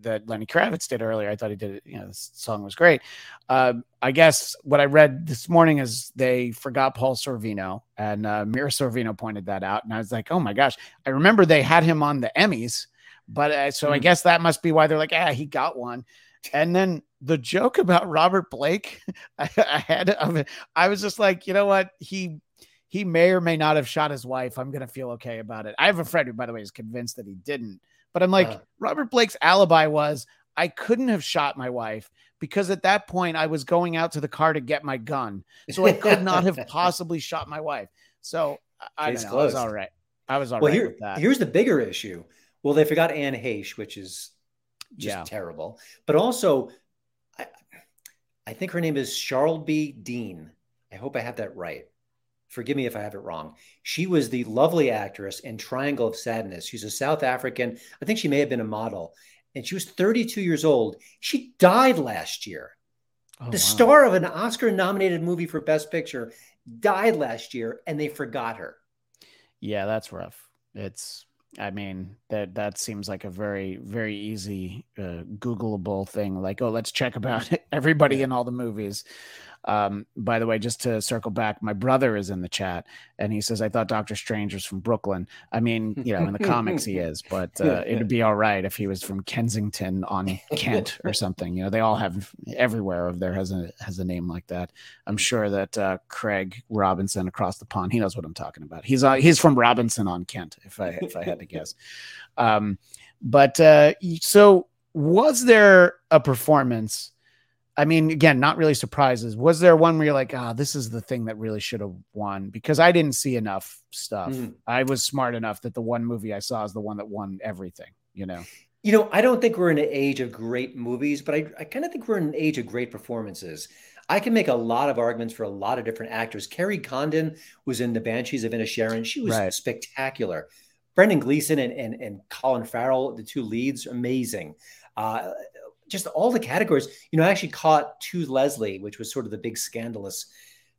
that Lenny Kravitz did earlier. I thought he did, it. you know, this song was great. Uh, I guess what I read this morning is they forgot Paul Sorvino and uh, Mira Sorvino pointed that out. And I was like, oh my gosh, I remember they had him on the Emmys but uh, so mm. I guess that must be why they're like, ah, he got one. And then the joke about Robert Blake [laughs] ahead of it, I was just like, you know what? He he may or may not have shot his wife. I'm gonna feel okay about it. I have a friend who, by the way, is convinced that he didn't. But I'm like, uh, Robert Blake's alibi was I couldn't have shot my wife because at that point I was going out to the car to get my gun. So I could not have [laughs] possibly shot my wife. So I, I know. I was all right. I was all well, right here, with that. Here's the bigger issue. Well, they forgot Anne Heche, which is just yeah. terrible. But also, I, I think her name is Charlbi Dean. I hope I have that right. Forgive me if I have it wrong. She was the lovely actress in Triangle of Sadness. She's a South African. I think she may have been a model. and she was 32 years old. She died last year. Oh, the wow. star of an Oscar nominated movie for Best Picture died last year, and they forgot her. Yeah, that's rough. It's I mean that that seems like a very very easy uh, Googleable thing. Like, oh, let's check about [laughs] everybody in all the movies. Um, by the way, just to circle back, my brother is in the chat, and he says, "I thought Doctor Strange was from Brooklyn." I mean, you know, in the comics he is, but uh, [laughs] it'd be all right if he was from Kensington on Kent or [laughs] something. You know, they all have everywhere of there has a has a name like that. I'm sure that uh, Craig Robinson across the pond, he knows what I'm talking about. He's uh, he's from Robinson on Kent, if I if I had to guess. Um, but uh, so was there a performance? I mean, again, not really surprises. Was there one where you're like, ah, this is the thing that really should have won? Because I didn't see enough stuff. Mhm. I was smart enough that the one movie I saw is the one that won everything, you know? You know, I don't think we're in an age of great movies, but I, I kind of think we're in an age of great performances. I can make a lot of arguments for a lot of different actors. Kerry Condon was in The Banshees of Inisherin. She was Right. spectacular. Brendan Gleeson and, and, and Colin Farrell, the two leads, amazing. Uh, just all the categories. You know, I actually caught To Leslie, which was sort of the big scandalous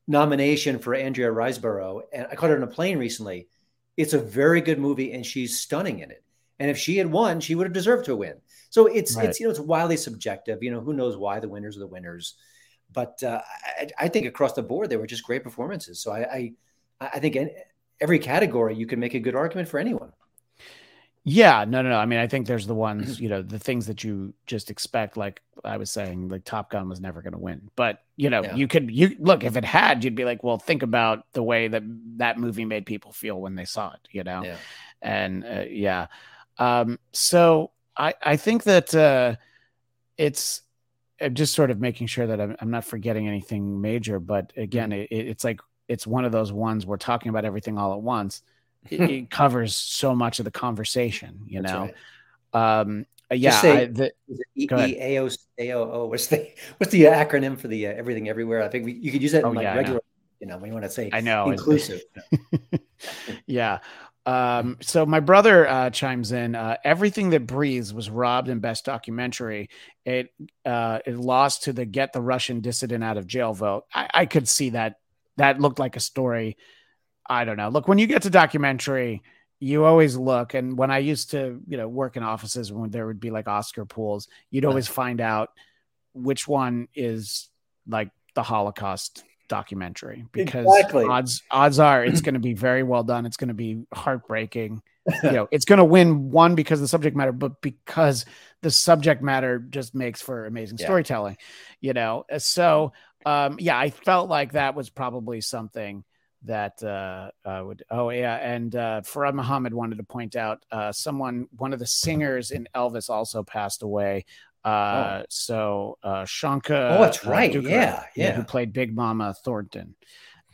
nomination for Andrea Riseborough. And I caught her on a plane recently. It's a very good movie, and she's stunning in it. And if she had won, she would have deserved to win. So it's Right. it's you know it's wildly subjective. You know who knows why the winners are the winners, but uh, I, I think across the board they were just great performances. So I I, I think in every category you can make a good argument for anyone. Yeah, no, no, no. I mean, I think there's the ones, [clears throat] you know, the things that you just expect. Like I was saying, like Top Gun was never going to win, but you know, Yeah. you could, you look if it had, you'd be like, well, think about the way that that movie made people feel when they saw it, you know, Yeah. and uh, yeah. Um, so I, I think that uh, it's I'm just sort of making sure that I'm, I'm not forgetting anything major. But again, Mm-hmm. it, it's like it's one of those ones we're talking about everything all at once. It, it [laughs] covers so much of the conversation, you That's know. right. Um, yeah, Just say- I, the, Is it Go ahead. EEAO AOO? What's the what's the acronym for the uh, everything everywhere? I think we, you could use that in Oh, like yeah, regular. You know, when you want to say I know inclusive. [laughs] yeah. Um, so my brother uh, chimes in. Uh, Everything that breathes was robbed in best documentary. It uh, it lost to the get the Russian dissident out of jail vote. I, I could see that. That looked like a story. I don't know. Look, when you get to documentary, you always look. And when I used to, you know, work in offices when there would be like Oscar pools, you'd always find out which one is like the Holocaust documentary because Exactly. odds odds are it's going to be very well done. It's going to be heartbreaking. you know, it's going to win one because of the subject matter, but because the subject matter just makes for amazing Yeah. storytelling. You know, so um, yeah, I felt like that was probably something that uh, uh, would. Oh yeah, and uh, Farad Muhammad wanted to point out uh, someone, one of the singers in Elvis, also passed away. Uh, So uh, Shonka. Oh, that's right. Yeah, who yeah. played Big Mama Thornton.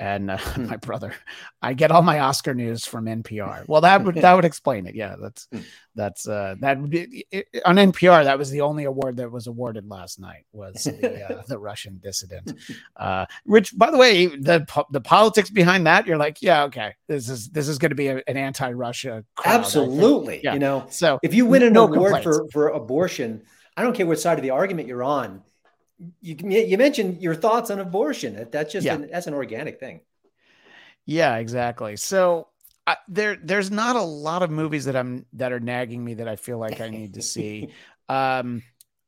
And uh, [laughs] Hmm. my brother, I get all my Oscar news from NPR. Well, that would that would explain it. Yeah, that's Hmm. that's uh, that would be, it, on NPR. That was the only award that was awarded last night was the, [laughs] uh, the Russian dissident. Uh, which, by the way, the the politics behind that, you're like, yeah, okay, this is this is going to be a, an anti-Russia. crowd, Absolutely. Yeah. You know, So if you win an No award complaints. for for abortion, I don't care what side of the argument you're on. You you mentioned your thoughts on abortion. That's just Yeah. an, that's an organic thing. Yeah, exactly. So I, there, there's not a lot of movies that I'm that are nagging me that I feel like I need to see. [laughs] um,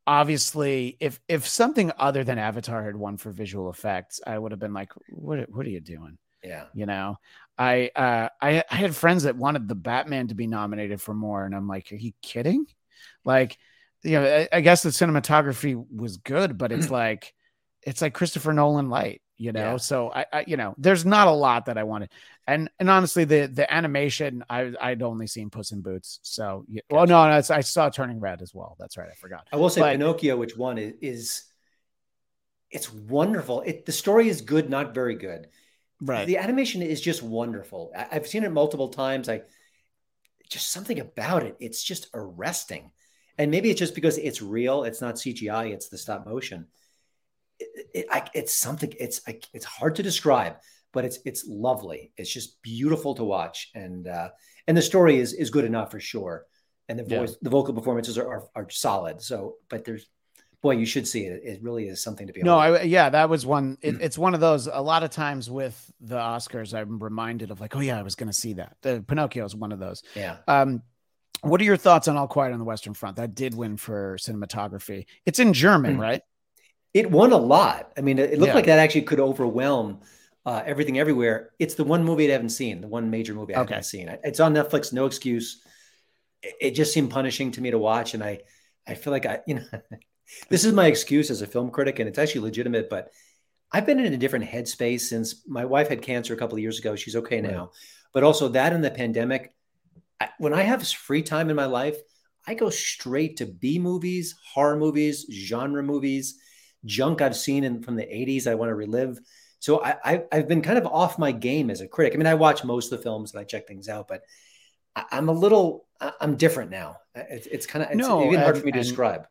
obviously, if if something other than Avatar had won for visual effects, I would have been like, "What? What are you doing?" Yeah. You know, I uh, I I had friends that wanted the Batman to be nominated for more, and I'm like, "Are you kidding?" Like, you know, I, I guess the cinematography was good, but it's [clears throat] like, it's like Christopher Nolan light, you know. Yeah. So I, I, you know, there's not a lot that I wanted, and and honestly, the the animation, I I'd only seen Puss in Boots, so yeah, well, no, no, I saw Turning Red as well. That's right, I forgot. I will say But- Pinocchio, which one is, is it's wonderful. It the story is good, not very good. Right. The animation is just wonderful. I, I've seen it multiple times. I just something about it. It's just arresting. And maybe it's just because it's real. It's not CGI. It's the stop motion. It, it, I, it's something. It's I, it's hard to describe, but it's it's lovely. It's just beautiful to watch, and uh, and the story is is good enough for sure. and the Yeah. voice, the vocal performances are, are are solid. So, but there's boy, you should see it. It really is something to be. No, I yeah, that was one. It, it's one of those. A lot of times with the Oscars, I'm reminded of like, oh yeah, I was going to see that. The Pinocchio is one of those. yeah. Um, what are your thoughts on All Quiet on the Western Front? That did win for cinematography. It's in German, Mm. right? It won a lot. I mean, it, looked Yeah. like that actually could overwhelm uh, everything everywhere. It's the one movie I haven't seen, the one major movie I Okay. haven't seen. It's on Netflix, no excuse. It, just seemed punishing to me to watch, and I, I feel like I, you know, [laughs] this is my excuse as a film critic, and it's actually legitimate. But I've been in a different headspace since my wife had cancer a couple of years ago. She's okay Right. now, but also that and the pandemic. I, when I have free time in my life, I go straight to B movies, horror movies, genre movies, junk I've seen in from the 80s I want to relive. So I, I, I've been kind of off my game as a critic. I mean, I watch most of the films and I check things out, but I, I'm a little, I- I'm different now. It's, it's kind of, it's No, even hard and- for me to describe.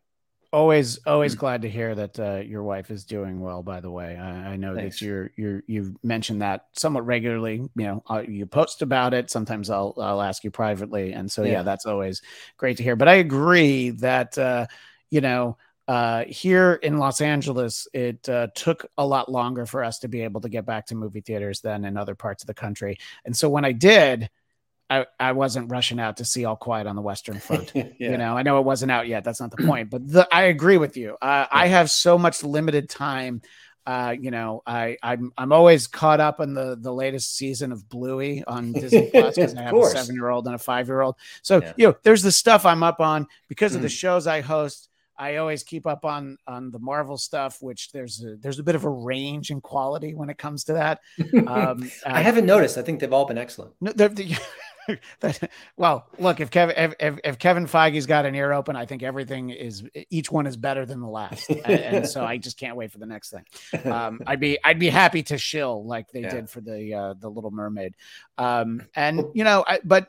Always, always Mm. glad to hear that uh, your wife is doing well. By the way, I, I know Thanks. that you're you're you've mentioned that somewhat regularly. You know, uh, you post about it. Sometimes I'll I'll ask you privately, and so yeah, Yeah. that's always great to hear. But I agree that uh, you know uh, here in Los Angeles, it uh, took a lot longer for us to be able to get back to movie theaters than in other parts of the country. And so when I did, I, I wasn't rushing out to see All Quiet on the Western [laughs] Front. Yeah. You know, I know it wasn't out yet. That's not the point. But the, I agree with you. Uh, I have so much limited time. Uh, you know, I I'm I'm always caught up on the the latest season of Bluey on [laughs] Disney Plus because I have a seven year old and a five year old. So Yeah. you know, there's the stuff I'm up on because of the Mhm. shows I host. I always keep up on on the Marvel stuff, which there's a, there's a bit of a range in quality when it comes to that. Um, [laughs] I uh, haven't noticed. I think they've all been excellent. no, they're- the- [laughs] that, well, look, if Kevin if, if, if Kevin Feige's got an ear open, I think everything is each one is better than the last, and, and so I just can't wait for the next thing. Um, I'd be I'd be happy to shill like they Yeah. did for the uh, the Little Mermaid, um, and you know, I, but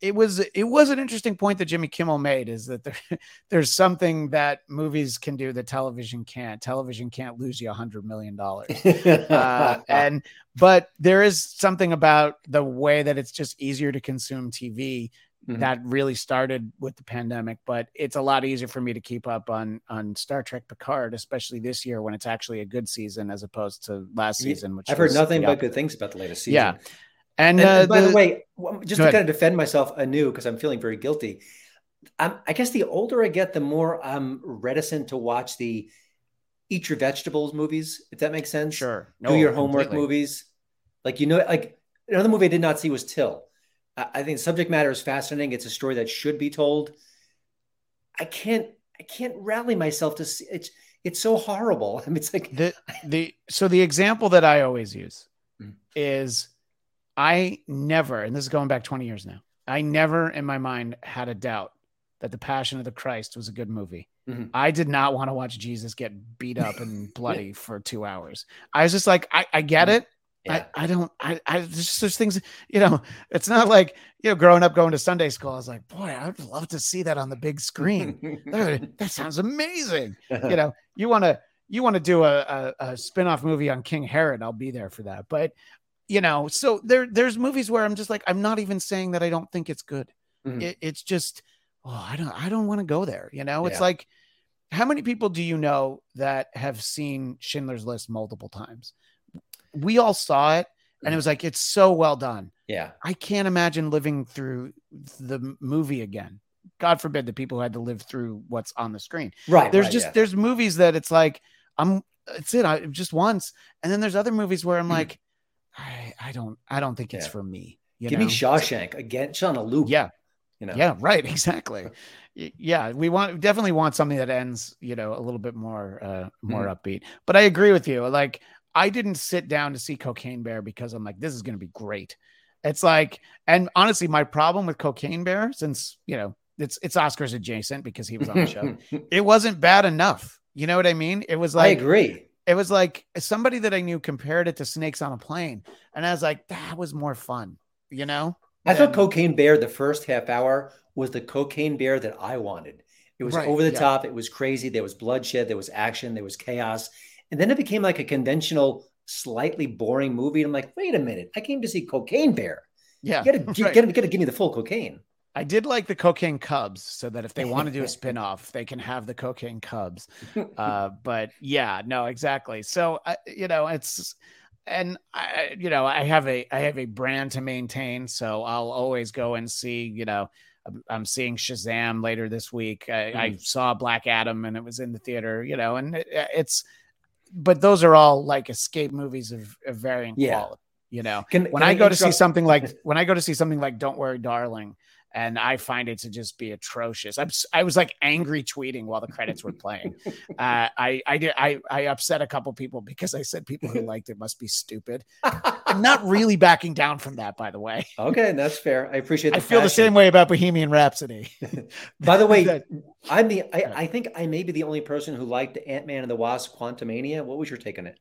it was it was an interesting point that Jimmy Kimmel made is that there, [laughs] there's something that movies can do that television can't. Television can't lose you a hundred million dollars [laughs] uh, and but there is something about the way that it's just easier to consume TV Mhm. that really started with the pandemic. But it's a lot easier for me to keep up on on Star Trek Picard, especially this year when it's actually a good season as opposed to last season. Which I've heard nothing but good things about the latest season. Yeah. And, And, uh, and by the, the- way, just to ahead. kind of defend myself anew, because I'm feeling very guilty. I'm, I guess the older I get, the more I'm reticent to watch the eat your vegetables movies, if that makes sense. sure, Do your homework completely. movies. Like, you know, like another movie I did not see was Till. I, I think subject matter is fascinating. It's a story that should be told. I can't, I can't rally myself to see it's, it's so horrible. I [laughs] mean, it's like, the the so the example that I always use Mm. is I never, and this is going back 20 years now, I never in my mind had a doubt that the Passion of the Christ was a good movie. Mhm. I did not want to watch Jesus get beat up and [laughs] bloody for two hours. I was just like, I, I get it. yeah. I, I don't I I there's just there's things you know it's not like you know growing up going to Sunday school I was like boy I'd love to see that on the big screen [laughs] that, that sounds amazing [laughs] you know you want to you want to do a, a, a spin-off movie on king herod i'll be there for that but you know so there there's movies where i'm just like i'm not even saying that i don't think it's good Mhm. it, it's just oh i don't i don't want to go there you know it's Yeah. like how many people do you know that have seen schindler's list multiple times we all saw it and it was like it's so well done yeah. I can't imagine living through the movie again. God forbid the people who had to live through what's on the screen. Right. There's right, just yeah. there's movies that it's like I'm it's it I just once, and then there's other movies where I'm like, I I don't I don't think it's Yeah. for me. You Give know? me Shawshank again. It's on a loop. Yeah, You know. yeah, right, [laughs] exactly. Yeah, we want definitely want something that ends, you know, a little bit more uh more Mm-hmm. upbeat. But I agree with you. Like I didn't sit down to see Cocaine Bear because I'm like this is going to be great. It's like and honestly my problem with Cocaine Bear since, you know, it's it's Oscars adjacent because he was on the show. [laughs] it wasn't bad enough. You know what I mean? It was like I agree. It was like somebody that I knew compared it to Snakes on a Plane and I was like that was more fun, you know? I thought Cocaine Bear, the first half hour, was the Cocaine Bear that I wanted. It was Right, over the yeah. top. It was crazy. There was bloodshed. There was action. There was chaos. And then it became like a conventional, slightly boring movie. And I'm like, wait a minute. I came to see Cocaine Bear. Yeah. You gotta, [laughs] right. gotta, gotta give me the full cocaine. I did like the Cocaine Cubs, so that if they want to do a [laughs] spinoff, they can have the Cocaine Cubs. [laughs] Uh, but yeah, no, exactly. So uh, you know, it's and I, you know, I have a I have a brand to maintain, so I'll always go and see. You know, I'm seeing Shazam later this week. I, mm. I saw Black Adam, and it was in the theater. You know, and it, it's, but those are all like escape movies of, of varying yeah. quality. You know, can, when can I go to see something like [laughs] when I go to see something like Don't Worry, Darling and I find it to just be atrocious. I'm, I was like angry tweeting while the credits were playing. [laughs] Uh, I I did I I upset a couple people because I said people who liked it must be stupid. I'm not [laughs] really backing down from that, by the way. Okay, that's fair. I appreciate. That. I feel the same way about Bohemian Rhapsody. [laughs] by the way, I'm the I, I think I may be the only person who liked Ant Man and the Wasp: Quantumania. What was your take on it?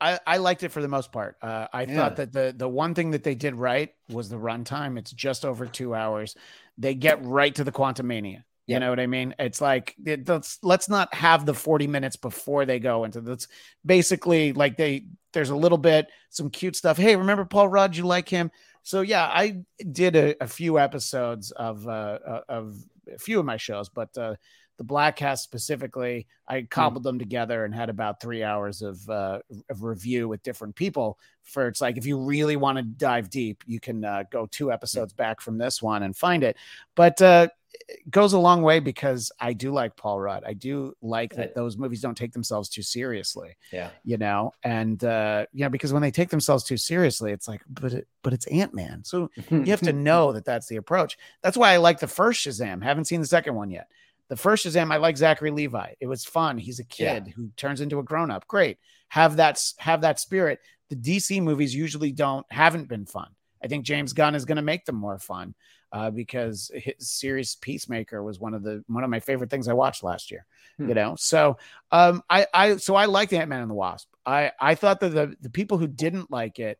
I, I liked it for the most part. Uh, I yeah. thought that the the one thing that they did right was the runtime. It's just over two hours. They get right to the quantum mania. You know what I mean? It's like it, let's let's not have the 40 minutes before they go into this. Basically, like they there's a little bit some cute stuff. Hey, remember Paul Rudd? You like him? So yeah, I did a, a few episodes of uh, uh of a few of my shows, but uh, the Bladtcast specifically i hmm. cobbled mm. them together and had about three hours of uh, of review with different people for it's like if you really want to dive deep you can uh, go two episodes back from this one and find it but uh, it goes a long way because I do like Paul Rudd. I do like that those movies don't take themselves too seriously. Yeah. You know, and uh, yeah, because when they take themselves too seriously, it's like, but it, but it's Ant Man. So [laughs] you have to know that that's the approach. That's why I like the first Shazam. Haven't seen the second one yet. The first Shazam, I like Zachary Levi. It was fun. He's a kid yeah. who turns into a grown up. Great. Have that have that spirit. The DC movies usually don't haven't been fun. I think James Gunn is going to make them more fun uh, because his series Peacemaker was one of the one of my favorite things I watched last year. Hmm. You know, so um, I I so I liked Ant Man and the Wasp. I I thought that the the people who didn't like it,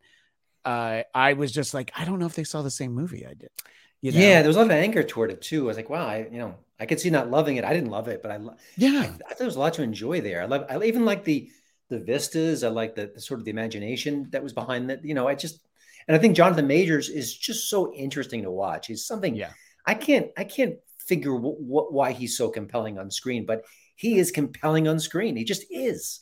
uh, I was just like I don't know if they saw the same movie I did. You know? Yeah, there was a lot of anger toward it too. I was like, wow, I you know I could see not loving it. I didn't love it, but I yeah, I, I thought there was a lot to enjoy there. I love I even like the the vistas. I like the, the, sort of the imagination that was behind that. You know, I just and I think Jonathan Majors is just so interesting to watch. He's something yeah. I can't I can't figure what why he's so compelling on screen, but he is compelling on screen. He just is.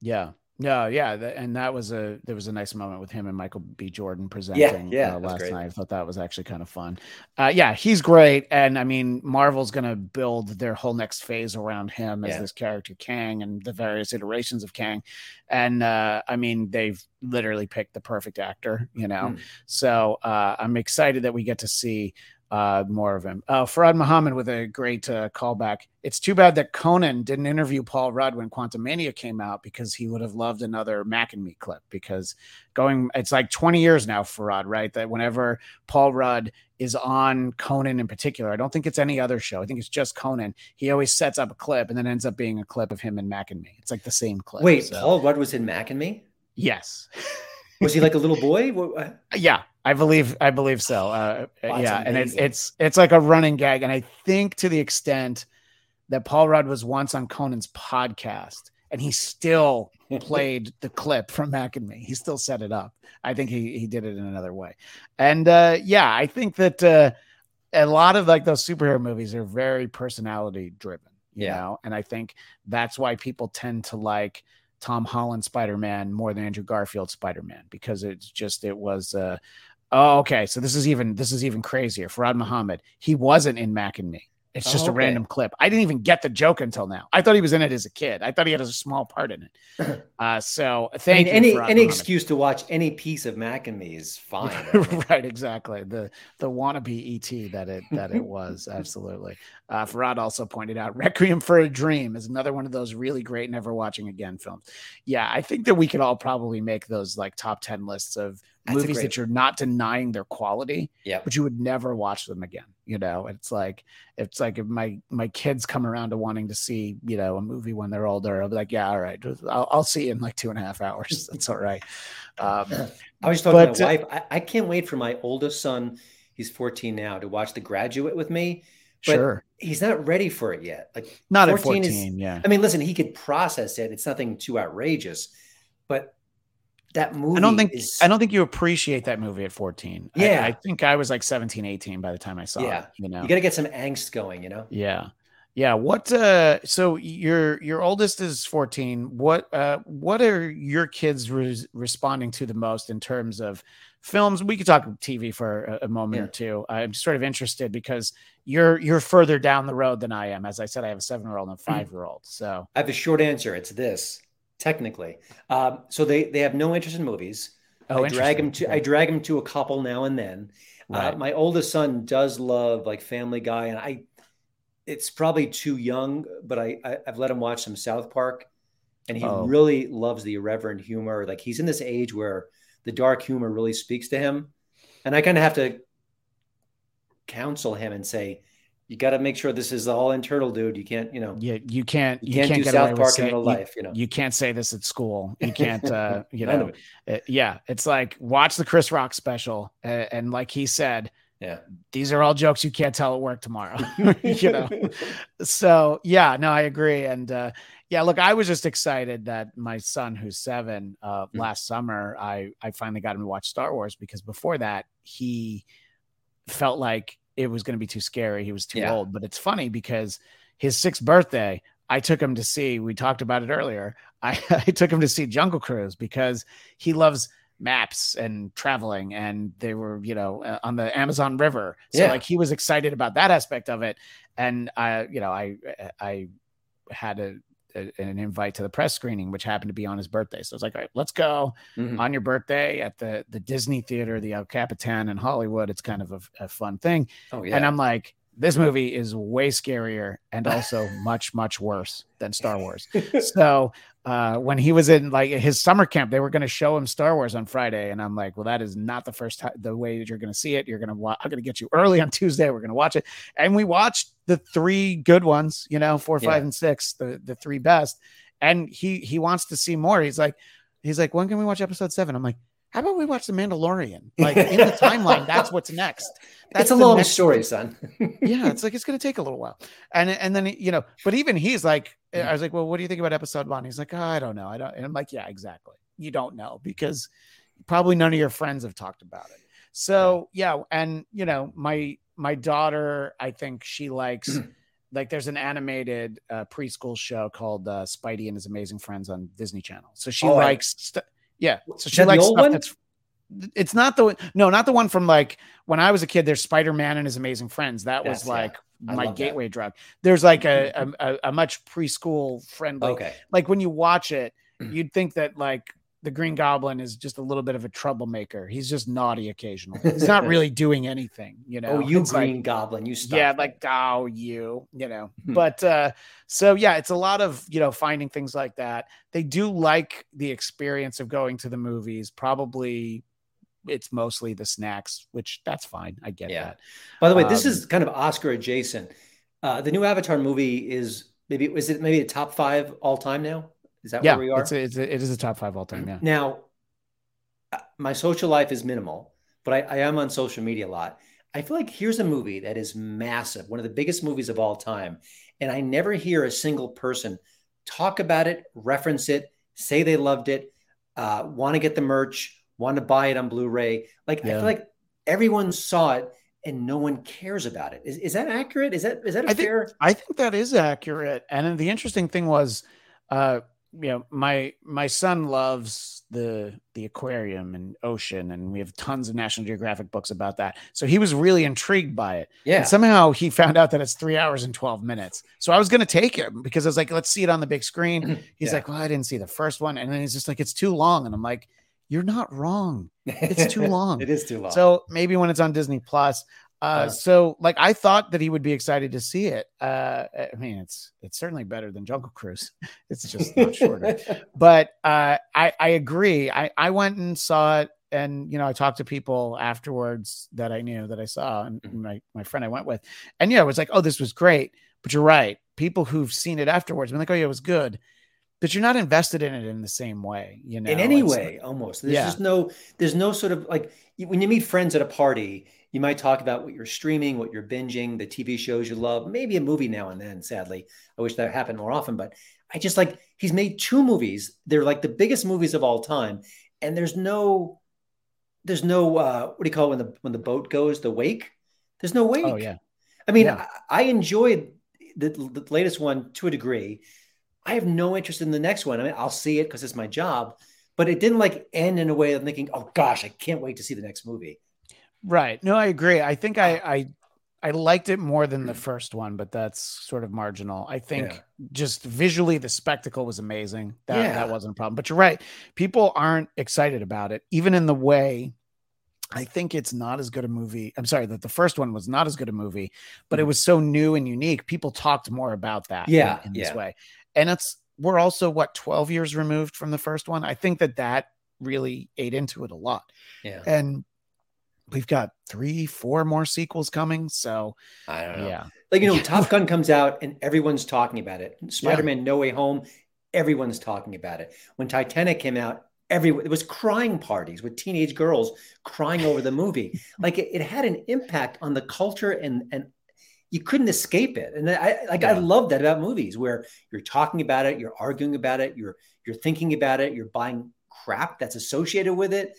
Yeah. No, yeah, and that was a there was a nice moment with him and Michael B. Jordan presenting yeah, yeah, uh, last night. I thought that was actually kind of fun. Uh, yeah, he's great, and I mean, Marvel's going to build their whole next phase around him as yeah. this character Kang and the various iterations of Kang, and uh, I mean, they've literally picked the perfect actor, you know. Hmm. So uh, I'm excited that we get to see uh, more of him. Uh, Farad Muhammad with a great uh, callback. It's too bad that Conan didn't interview Paul Rudd when Quantumania came out because he would have loved another Mac and Me clip. Because going, it's like 20 years now, Farad, right? That whenever Paul Rudd is on Conan in particular, I don't think it's any other show. I think it's just Conan. He always sets up a clip and then ends up being a clip of him and Mac and Me. It's like the same clip. Wait, so. Paul Rudd was in Mac and Me? Yes. [laughs] was he like a little boy? yeah, I believe I believe so. Uh, [sighs] yeah, and it's it's it's like a running gag, and I think to the extent that Paul Rudd was once on Conan's podcast, and he still [laughs] played the clip from Mac and Me. He still set it up. I think he he did it in another way, and uh, yeah, I think that uh, a lot of like those superhero movies are very personality driven. You yeah. know, and I think that's why people tend to like Tom Holland Spider Man more than Andrew Garfield Spider Man because it's just it was uh, Oh, okay. So this is even this is even crazier. Farad Muhammad, he wasn't in Mac and Me. It's just oh, okay. a random clip. I didn't even get the joke until now. I thought he was in it as a kid. I thought he had a small part in it. [clears throat] Uh, so thank I mean, you. Any any excuse to watch any piece of Mac and Me is fine. [laughs] right, exactly. The the wannabe ET that it that it was [laughs] absolutely. Uh, Farad also pointed out Requiem for a Dream is another one of those really great never watching again films. Yeah, I think that we could all probably make those like top ten lists of that's movies great... that you're not denying their quality, yeah, but you would never watch them again. You know, it's like it's like if my my kids come around to wanting to see you know a movie when they're older, I'll be like, yeah, all right, I'll, I'll see you in like two and a half hours. [laughs] That's all right. Um, I was talking but, to my wife. I, I can't wait for my oldest son. He's 14 now to watch The Graduate with me. But sure. he's not ready for it yet. Like not 14 at 14, is, yeah. I mean, listen, he could process it. It's nothing too outrageous, but that movie. I don't think is, I don't think you appreciate that movie at 14. Yeah. I, think I was like 17, 18 by the time I saw Yeah. it. You know. you got to get some angst going. You know. Yeah. Yeah. What uh so your your oldest is 14. What uh what are your kids res- responding to the most in terms of films? We could talk TV for a, a moment Yeah. or two. I'm sort of interested because you're you're further down the road than I am. As I said, I have a 7-year-old and a 5-year-old. So, I have a short answer. It's this. Technically, um, so they they have no interest in movies. oh, I drag him to I drag him to a couple now and then. Right. Uh, my oldest son does love like Family Guy, and I it's probably too young, but I, I I've let him watch some South Park, and he Oh. really loves the irreverent humor. Like he's in this age where the dark humor really speaks to him, and I kind of have to counsel him and say, "You got to make sure this is all internal, dude. You can't, you know, yeah, you can't you can't, can't, do get South Park in real life. You know, you can't say this at school. You [laughs] can't, uh, you know, it. yeah, it's like watch the Chris Rock special, uh, and like he said, yeah, these are all jokes you can't tell at work tomorrow. [laughs] [laughs] you know, so yeah, no, I agree, and uh, yeah, look, I was just excited that my son, who's seven, uh, Mm. last summer, I I finally got him to watch Star Wars because before that he felt like it was going to be too scary. He was too Yeah. old. But it's funny because his sixth birthday, I took him to see. We talked about it earlier. [laughs] I, I took him to see Jungle Cruise because he loves maps and traveling and they were you know uh, on the amazon river so Yeah. like he was excited about that aspect of it and i you know i i had a, a- an invite to the press screening which happened to be on his birthday. So i was like all right let's go Mhm. on your birthday at the the disney theater the el capitan in hollywood. It's kind of a, a fun thing. Oh yeah, and I'm like, this movie is way scarier and also [laughs] much, much worse than Star Wars. [laughs] So uh, when he was in like his summer camp, they were going to show him Star Wars on Friday, and I'm like, well, that is not the first time the way that you're going to see it. You're going to watch. I'm going to get you early on Tuesday. We're going to watch it, and we watched the three good ones. You know, four, Yeah. five, and six, the the three best. And he he wants to see more. He's like, he's like, when can we watch episode seven? I'm like. How about we watch The Mandalorian? [laughs] Like in the timeline, that's what's next. [laughs] That's it's a long story, son. [laughs] yeah, it's like it's going to take a little while, and and then you know, but even he's like, I was like, well, what do you think about episode one? He's like, oh, I don't know, I don't, and I'm like, yeah, exactly, you don't know because probably none of your friends have talked about it. So yeah, and you know, my my daughter, I think she likes. [clears throat] Like there's an animated uh, preschool show called uh, Spidey and His Amazing Friends on Disney Channel. So she Oh, likes, st- yeah. So she likes stuff one? that's it's not the no, not the one from like when I was a kid. There's Spider Man and his amazing friends. That was Yes, like I my love that. gateway drug. There's like a mm-hmm. a, a, a much preschool friendly. okay, Like when you watch it, [clears throat] you'd think that like the Green Goblin is just a little bit of a troublemaker. He's just naughty occasionally. [laughs] He's not really doing anything. You know. oh, you It's like- Green Goblin, you stop. yeah like oh you you know Hmm. but uh so yeah it's a lot of you know finding things like that they do like the experience of going to the movies probably it's mostly the snacks which that's fine i get Yeah. that By the way, this Um, is kind of Oscar adjacent. Uh, the new Avatar movie is maybe is it maybe a top five all time now? Is that yeah where we are? it's a, it's a, it is a top five all time yeah Now, uh, my social life is minimal, but I, I am on social media a lot. I feel like here's a movie that is massive, one of the biggest movies of all time, and I never hear a single person talk about it, reference it, say they loved it, uh, want to get the merch, want to buy it on Blu-ray. Like I feel like everyone saw it and no one cares about it. Is, is that accurate? Is that is that a I think- fair? I think that is accurate. And the interesting thing was, uh, you know, my my son loves the the aquarium and ocean, and we have tons of National Geographic books about that. So he was really intrigued by it. Yeah. And somehow he found out that it's three hours and 12 minutes. So I was going to take him because I was like, let's see it on the big screen. [clears throat] He's Yeah. like, well, I didn't see the first one. And then he's just like, it's too long. And I'm like, you're not wrong. it's too [laughs] long. it is too long. So maybe when it's on Disney Plus. Uh, Uh, so like I thought that he would be excited to see it. Uh, I mean, it's it's certainly better than Jungle Cruise. [laughs] It's just not shorter [laughs] but uh, I I agree. I I went and saw it, and you know I talked to people afterwards that I knew that I saw, and Mhm. my my friend I went with, and yeah, it was like, oh, this was great. But you're right. People who've seen it afterwards, been like, oh yeah, it was good, but you're not invested in it in the same way. You know, in any It's- way almost there's Yeah. just no there's no sort of like when you meet friends at a party you might talk about what you're streaming what you're binging the tv shows you love maybe a movie now and then sadly i wish that happened more often but i just like he's made two movies they're like the biggest movies of all time and there's no there's no uh what do you call it when the when the boat goes the wake there's no wake Oh yeah. i mean Yeah. I, I enjoyed the, the latest one to a degree i have no interest in the next one i mean i'll see it because it's my job but it didn't like end in a way of thinking oh gosh i can't wait to see the next movie Right. No, I agree. I think I I I liked it more than the first one, but that's sort of marginal. I think Yeah. just visually the spectacle was amazing. That Yeah. that wasn't a problem. But you're right. People aren't excited about it, even in the way I think it's not as good a movie. I'm sorry that the first one was not as good a movie, but it Mhm. was so new and unique. People talked more about that Yeah, in, this yeah. way. And it's we're also what 12 years removed from the first one. I think that that really ate into it a lot. Yeah. And we've got three, four more sequels coming. So i don't know. Yeah, like you know [laughs] top gun comes out and everyone's talking about it. Spider-man no way home everyone's talking about it. When titanic came out everyone it was crying parties with teenage girls crying over the movie. [laughs] Like it, it had an impact on the culture and and you couldn't escape it. And i like i love that about movies where you're talking about it you're arguing about it you're you're thinking about it you're buying crap that's associated with it.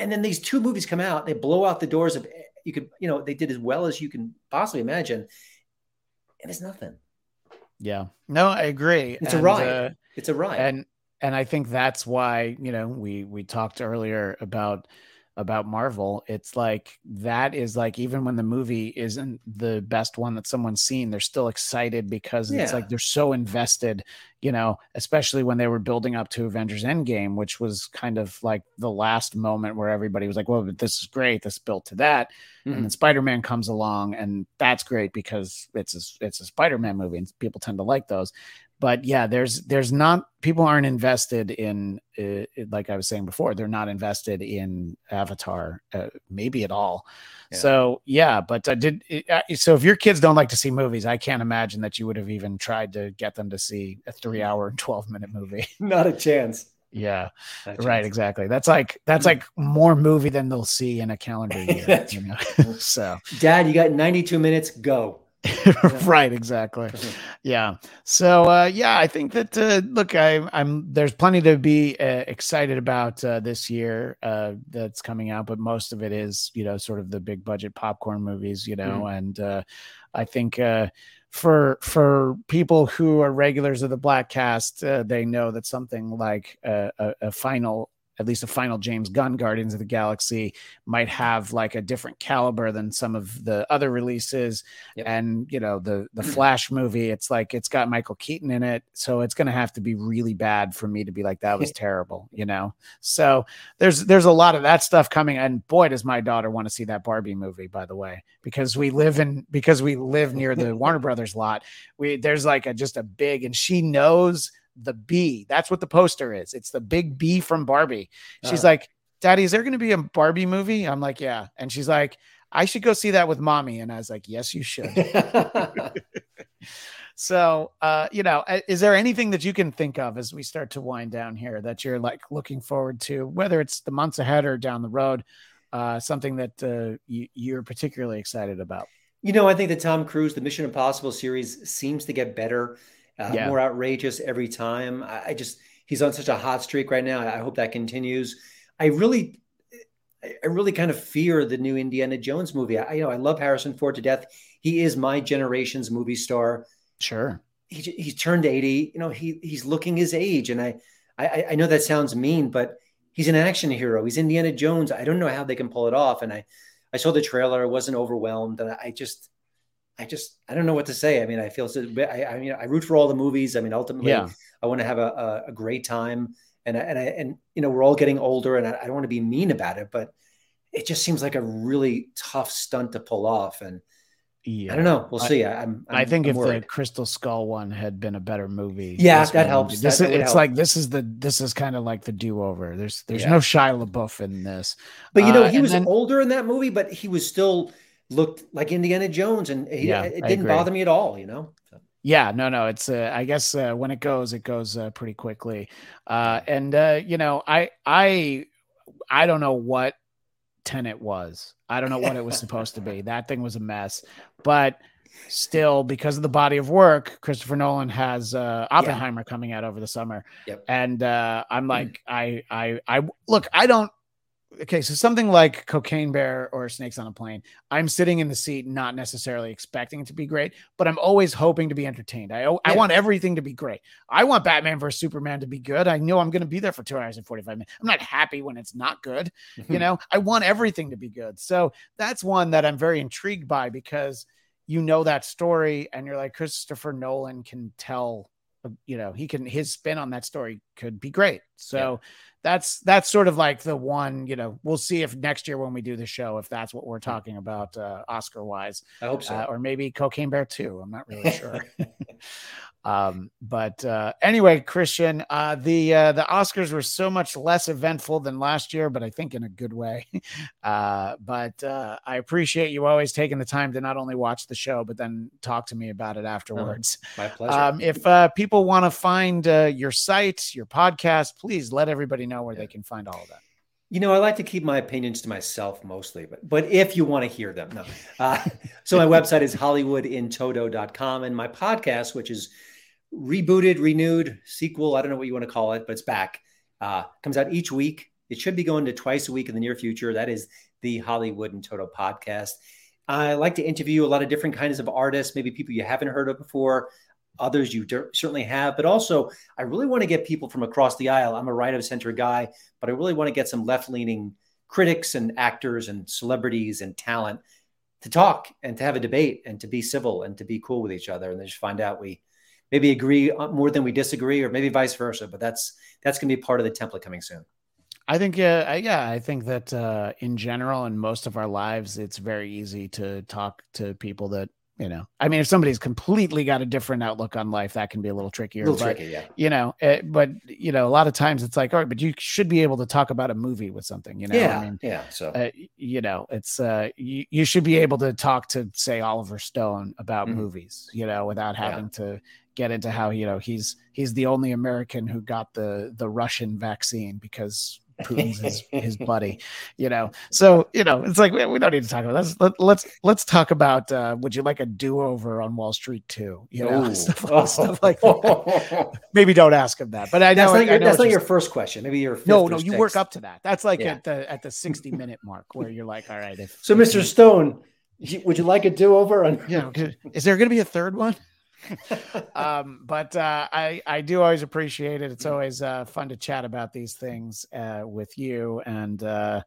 And then these two movies come out they blow out the doors of you could you know they did as well as you can possibly imagine. And it's nothing. Yeah, no, I agree. It's a And, ride. uh, it's a ride and and I think that's why you know we we talked earlier about about Marvel. It's like that is like even when the movie isn't the best one that someone's seen, they're still excited because it's like they're so invested. You know, especially when they were building up to Avengers Endgame, which was kind of like the last moment where everybody was like, "Well, but this is great. This built to that." Mhm. and then Spider-Man comes along, and that's great because it's a, it's a Spider-Man movie, and people tend to like those. But yeah, there's there's not people aren't invested in uh, like I was saying before, they're not invested in Avatar, uh, maybe at all. Yeah. So yeah, but I did. So if your kids don't like to see movies, I can't imagine that you would have even tried to get them to see a three-hour and twelve-minute movie. [laughs] not a chance yeah, a right, chance. exactly. That's like that's like more movie than they'll see in a calendar [laughs] year. You know? [laughs] so dad you got 92 minutes go [laughs] right exactly. Yeah. So uh yeah i think that uh look i i'm there's plenty to be uh, excited about uh this year uh that's coming out but most of it is you know sort of the big budget popcorn movies you know and uh i think uh for for people who are regulars of the Bladtcast uh, they know that something like a, a final at least a final James Gunn Guardians of the Galaxy might have like a different caliber than some of the other releases. Yep. And you know, the the [clears throat] Flash movie, it's like it's got Michael Keaton in it, so it's going to have to be really bad for me to be like that was [laughs] terrible, you know. So there's there's a lot of that stuff coming, and boy, does my daughter want to see that Barbie movie. By the way, because we live in because we live near the [laughs] Warner Brothers lot, we there's like a just a big, and she knows the B. That's what the poster is. It's the big B from Barbie. She's Uh. like, Daddy, is there going to be a Barbie movie? I'm like, Yeah. And she's like, I should go see that with mommy. And I was like, Yes, you should. [laughs] [laughs] so, uh, you know, is there anything that you can think of as we start to wind down here that you're like looking forward to, whether it's the months ahead or down the road? Uh, something that uh, you, you're particularly excited about. You know, I think the Tom Cruise, the Mission Impossible series seems to get better, uh, Yeah. more outrageous every time. I, I just, he's on such a hot streak right now. I hope that continues. I really, I really kind of fear the new Indiana Jones movie. I, you know, I love Harrison Ford to death. He is my generation's movie star. Sure. He, he's turned 80. You know, he, he's looking his age. And I, I, I know that sounds mean, but he's an action hero. He's Indiana Jones. I don't know how they can pull it off. And I, I saw the trailer. I wasn't overwhelmed. And I just, I just, I don't know what to say. I mean, I feel so. I, I mean, I root for all the movies. I mean, ultimately, Yeah. I want to have a, a, a great time. And I, and I, and you know, we're all getting older, and I, I don't want to be mean about it, but it just seems like a really tough stunt to pull off. And Yeah. I don't know. We'll see. I, I'm, i think I'm if worried. the Crystal Skull one had been a better movie, Yeah, that helps. This That is, it's help. like this is the this is kind of like the do over. There's there's Yeah. no Shia LaBeouf in this. But you know, Uh, he and was then- older in that movie, but he was still looked like Indiana Jones, and he, Yeah, it didn't bother me at all. You know. So, Yeah, no, no. It's uh, I guess uh, when it goes, it goes uh, pretty quickly. Uh, and uh, you know, I I I don't know what Tenet was. I don't know what it was supposed to be. [laughs] That thing was a mess. But still because of the body of work christopher nolan has uh oppenheimer yeah. coming out over the summer yep. and uh i'm like mm. i i i look i don't okay, so something like Cocaine Bear or Snakes on a Plane, I'm sitting in the seat, not necessarily expecting it to be great, but I'm always hoping to be entertained. I yeah. I want everything to be great. I want Batman versus Superman to be good. I know I'm going to be there for two hours and 45 minutes. I'm not happy when it's not good. you [laughs] know, I want everything to be good. So that's one that I'm very intrigued by because you know that story and you're like Christopher Nolan can tell uh, you know he can his spin on that story could be great so yeah that's that's sort of like the one you know we'll see if next year when we do the show if that's what we're talking about uh, oscar wise i hope so uh, or maybe cocaine bear too i'm not really [laughs] sure [laughs] Um, but uh, anyway, Christian, uh, the uh, the Oscars were so much less eventful than last year, but I think in a good way. [laughs] Uh, but uh, I appreciate you always taking the time to not only watch the show but then talk to me about it afterwards. Oh, my pleasure. Um, if uh, people want to find uh, your site, your podcast, please let everybody know where yeah. they can find all of that. You know, I like to keep my opinions to myself mostly, but but if you want to hear them, no. Uh, [laughs] so my website is hollywoodintoto.com and my podcast, which is rebooted, renewed, sequel. I don't know what you want to call it, but it's back. Uh, comes out each week. It should be going to twice a week in the near future. That is the Hollywood in Toto podcast. I like to interview a lot of different kinds of artists, maybe people you haven't heard of before, others you certainly have, but also I really want to get people from across the aisle. I'm a right of center guy, but I really want to get some left leaning critics and actors and celebrities and talent to talk and to have a debate and to be civil and to be cool with each other and then just find out we maybe agree more than we disagree, or maybe vice versa. But that's that's going to be part of the template coming soon. I think, uh, yeah, I think that uh, in general, in most of our lives, it's very easy to talk to people that you know. I mean, if somebody's completely got a different outlook on life, that can be a little trickier. A little but, tricky, yeah. You know, it, eh, but you know, a lot of times it's like, all right, but you should be able to talk about a movie with something. You know, yeah, I mean, yeah. So uh, you know, it's uh, you, you should be able to talk to say Oliver Stone about mm-hmm. movies. You know, without having yeah. to get into how you know he's he's the only American who got the the Russian vaccine because Putin's his, his buddy, you know. So you know, it's like we, we don't need to talk about this. Let, let's let's talk about. Uh, would you like a do over on Wall Street too? You know, [laughs] stuff, like, stuff like that. [laughs] Maybe don't ask him that. But I know that's not, your, that's not your first question. Maybe your no, no. You sixth. work up to that. That's like yeah. at the at the sixty minute mark where you're like, all right. If so, Mr. Stone, would you like a do over? On- yeah. Is there going to be a third one? [laughs] um, but uh, I I do always appreciate it. It's always uh, fun to chat about these things uh, with you, and uh,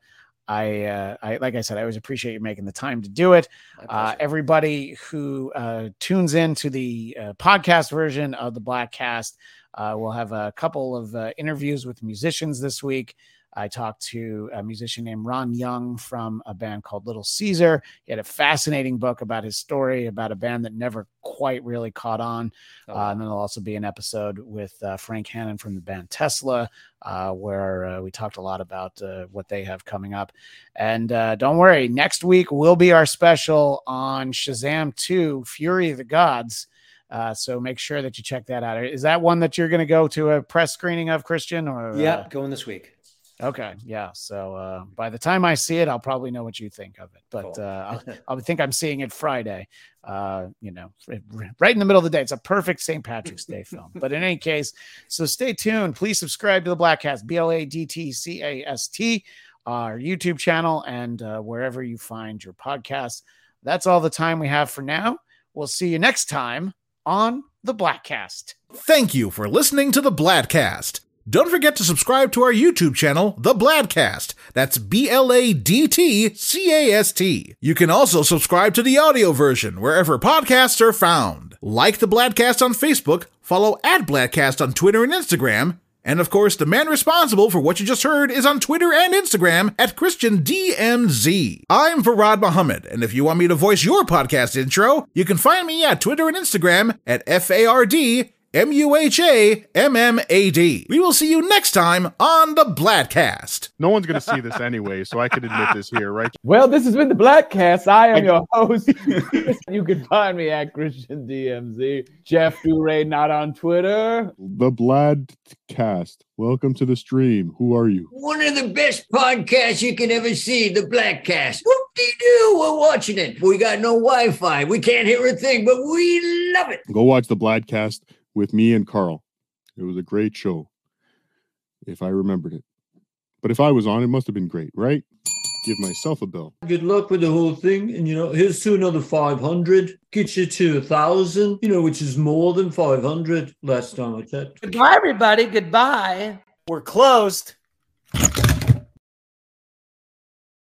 I uh, I like I said, I always appreciate you making the time to do it. Uh, everybody who tunes in to the podcast version of the Bladtcast, we'll have a couple of interviews with musicians this week. I talked to a musician named Ron Young from a band called Little Caesar. He had a fascinating book about his story about a band that never quite really caught on. Oh. Uh, and then there'll also be an episode with uh, Frank Hannon from the band Tesla, uh, where uh, we talked a lot about uh, what they have coming up. And uh, don't worry, next week will be our special on Shazam 2 Fury of the Gods. Uh, so make sure that you check that out. Is that one that you're going to go to a press screening of Christian or? Yeah, uh, going this week. Okay, yeah. So uh, by the time I see it, I'll probably know what you think of it. But cool. uh, I'll, [laughs] I'll, think I'm seeing it Friday. Uh, you know, right in the middle of the day. It's a perfect St. Patrick's Day film. But in any case, so stay tuned. Please subscribe to the Bladtcast, B L A D T C A S T, our YouTube channel, and uh, wherever you find your podcasts. That's all the time we have for now. We'll see you next time on the Bladtcast. Thank you for listening to the Bladtcast. Don't forget to subscribe to our YouTube channel, The Bladtcast. That's B L A D T C A S T. You can also subscribe to the audio version wherever podcasts are found. Like The Bladtcast on Facebook, follow at Bladtcast on Twitter and Instagram, and of course, the man responsible for what you just heard is on Twitter and Instagram at ChristianDMZ. I'm Farad Muhammad, and if you want me to voice your podcast intro, you can find me at Twitter and Instagram at FARD M U H A M M A D. We will see you next time on the Bladtcast. No one's going to see this anyway, so I could admit this here, right? [laughs] Well, this has been the Blackcast. I am your host. [laughs] [laughs] you can find me at Christian DMZ. Jeff Duray, not on Twitter. The Bladtcast. Welcome to the stream. Who are you? One of the best podcasts you can ever see, the Blackcast. Whoop de doo, we're watching it. We got no Wi Fi. We can't hear a thing, but we love it. Go watch the Bladtcast with me and Carl. It was a great show, if I remembered it. But if I was on, it must have been great, right? Give myself a bill. Good luck with the whole thing. And, you know, here's to another 500. Get you to a 1,000, you know, which is more than 500 last time I checked. Goodbye, everybody. Goodbye. We're closed.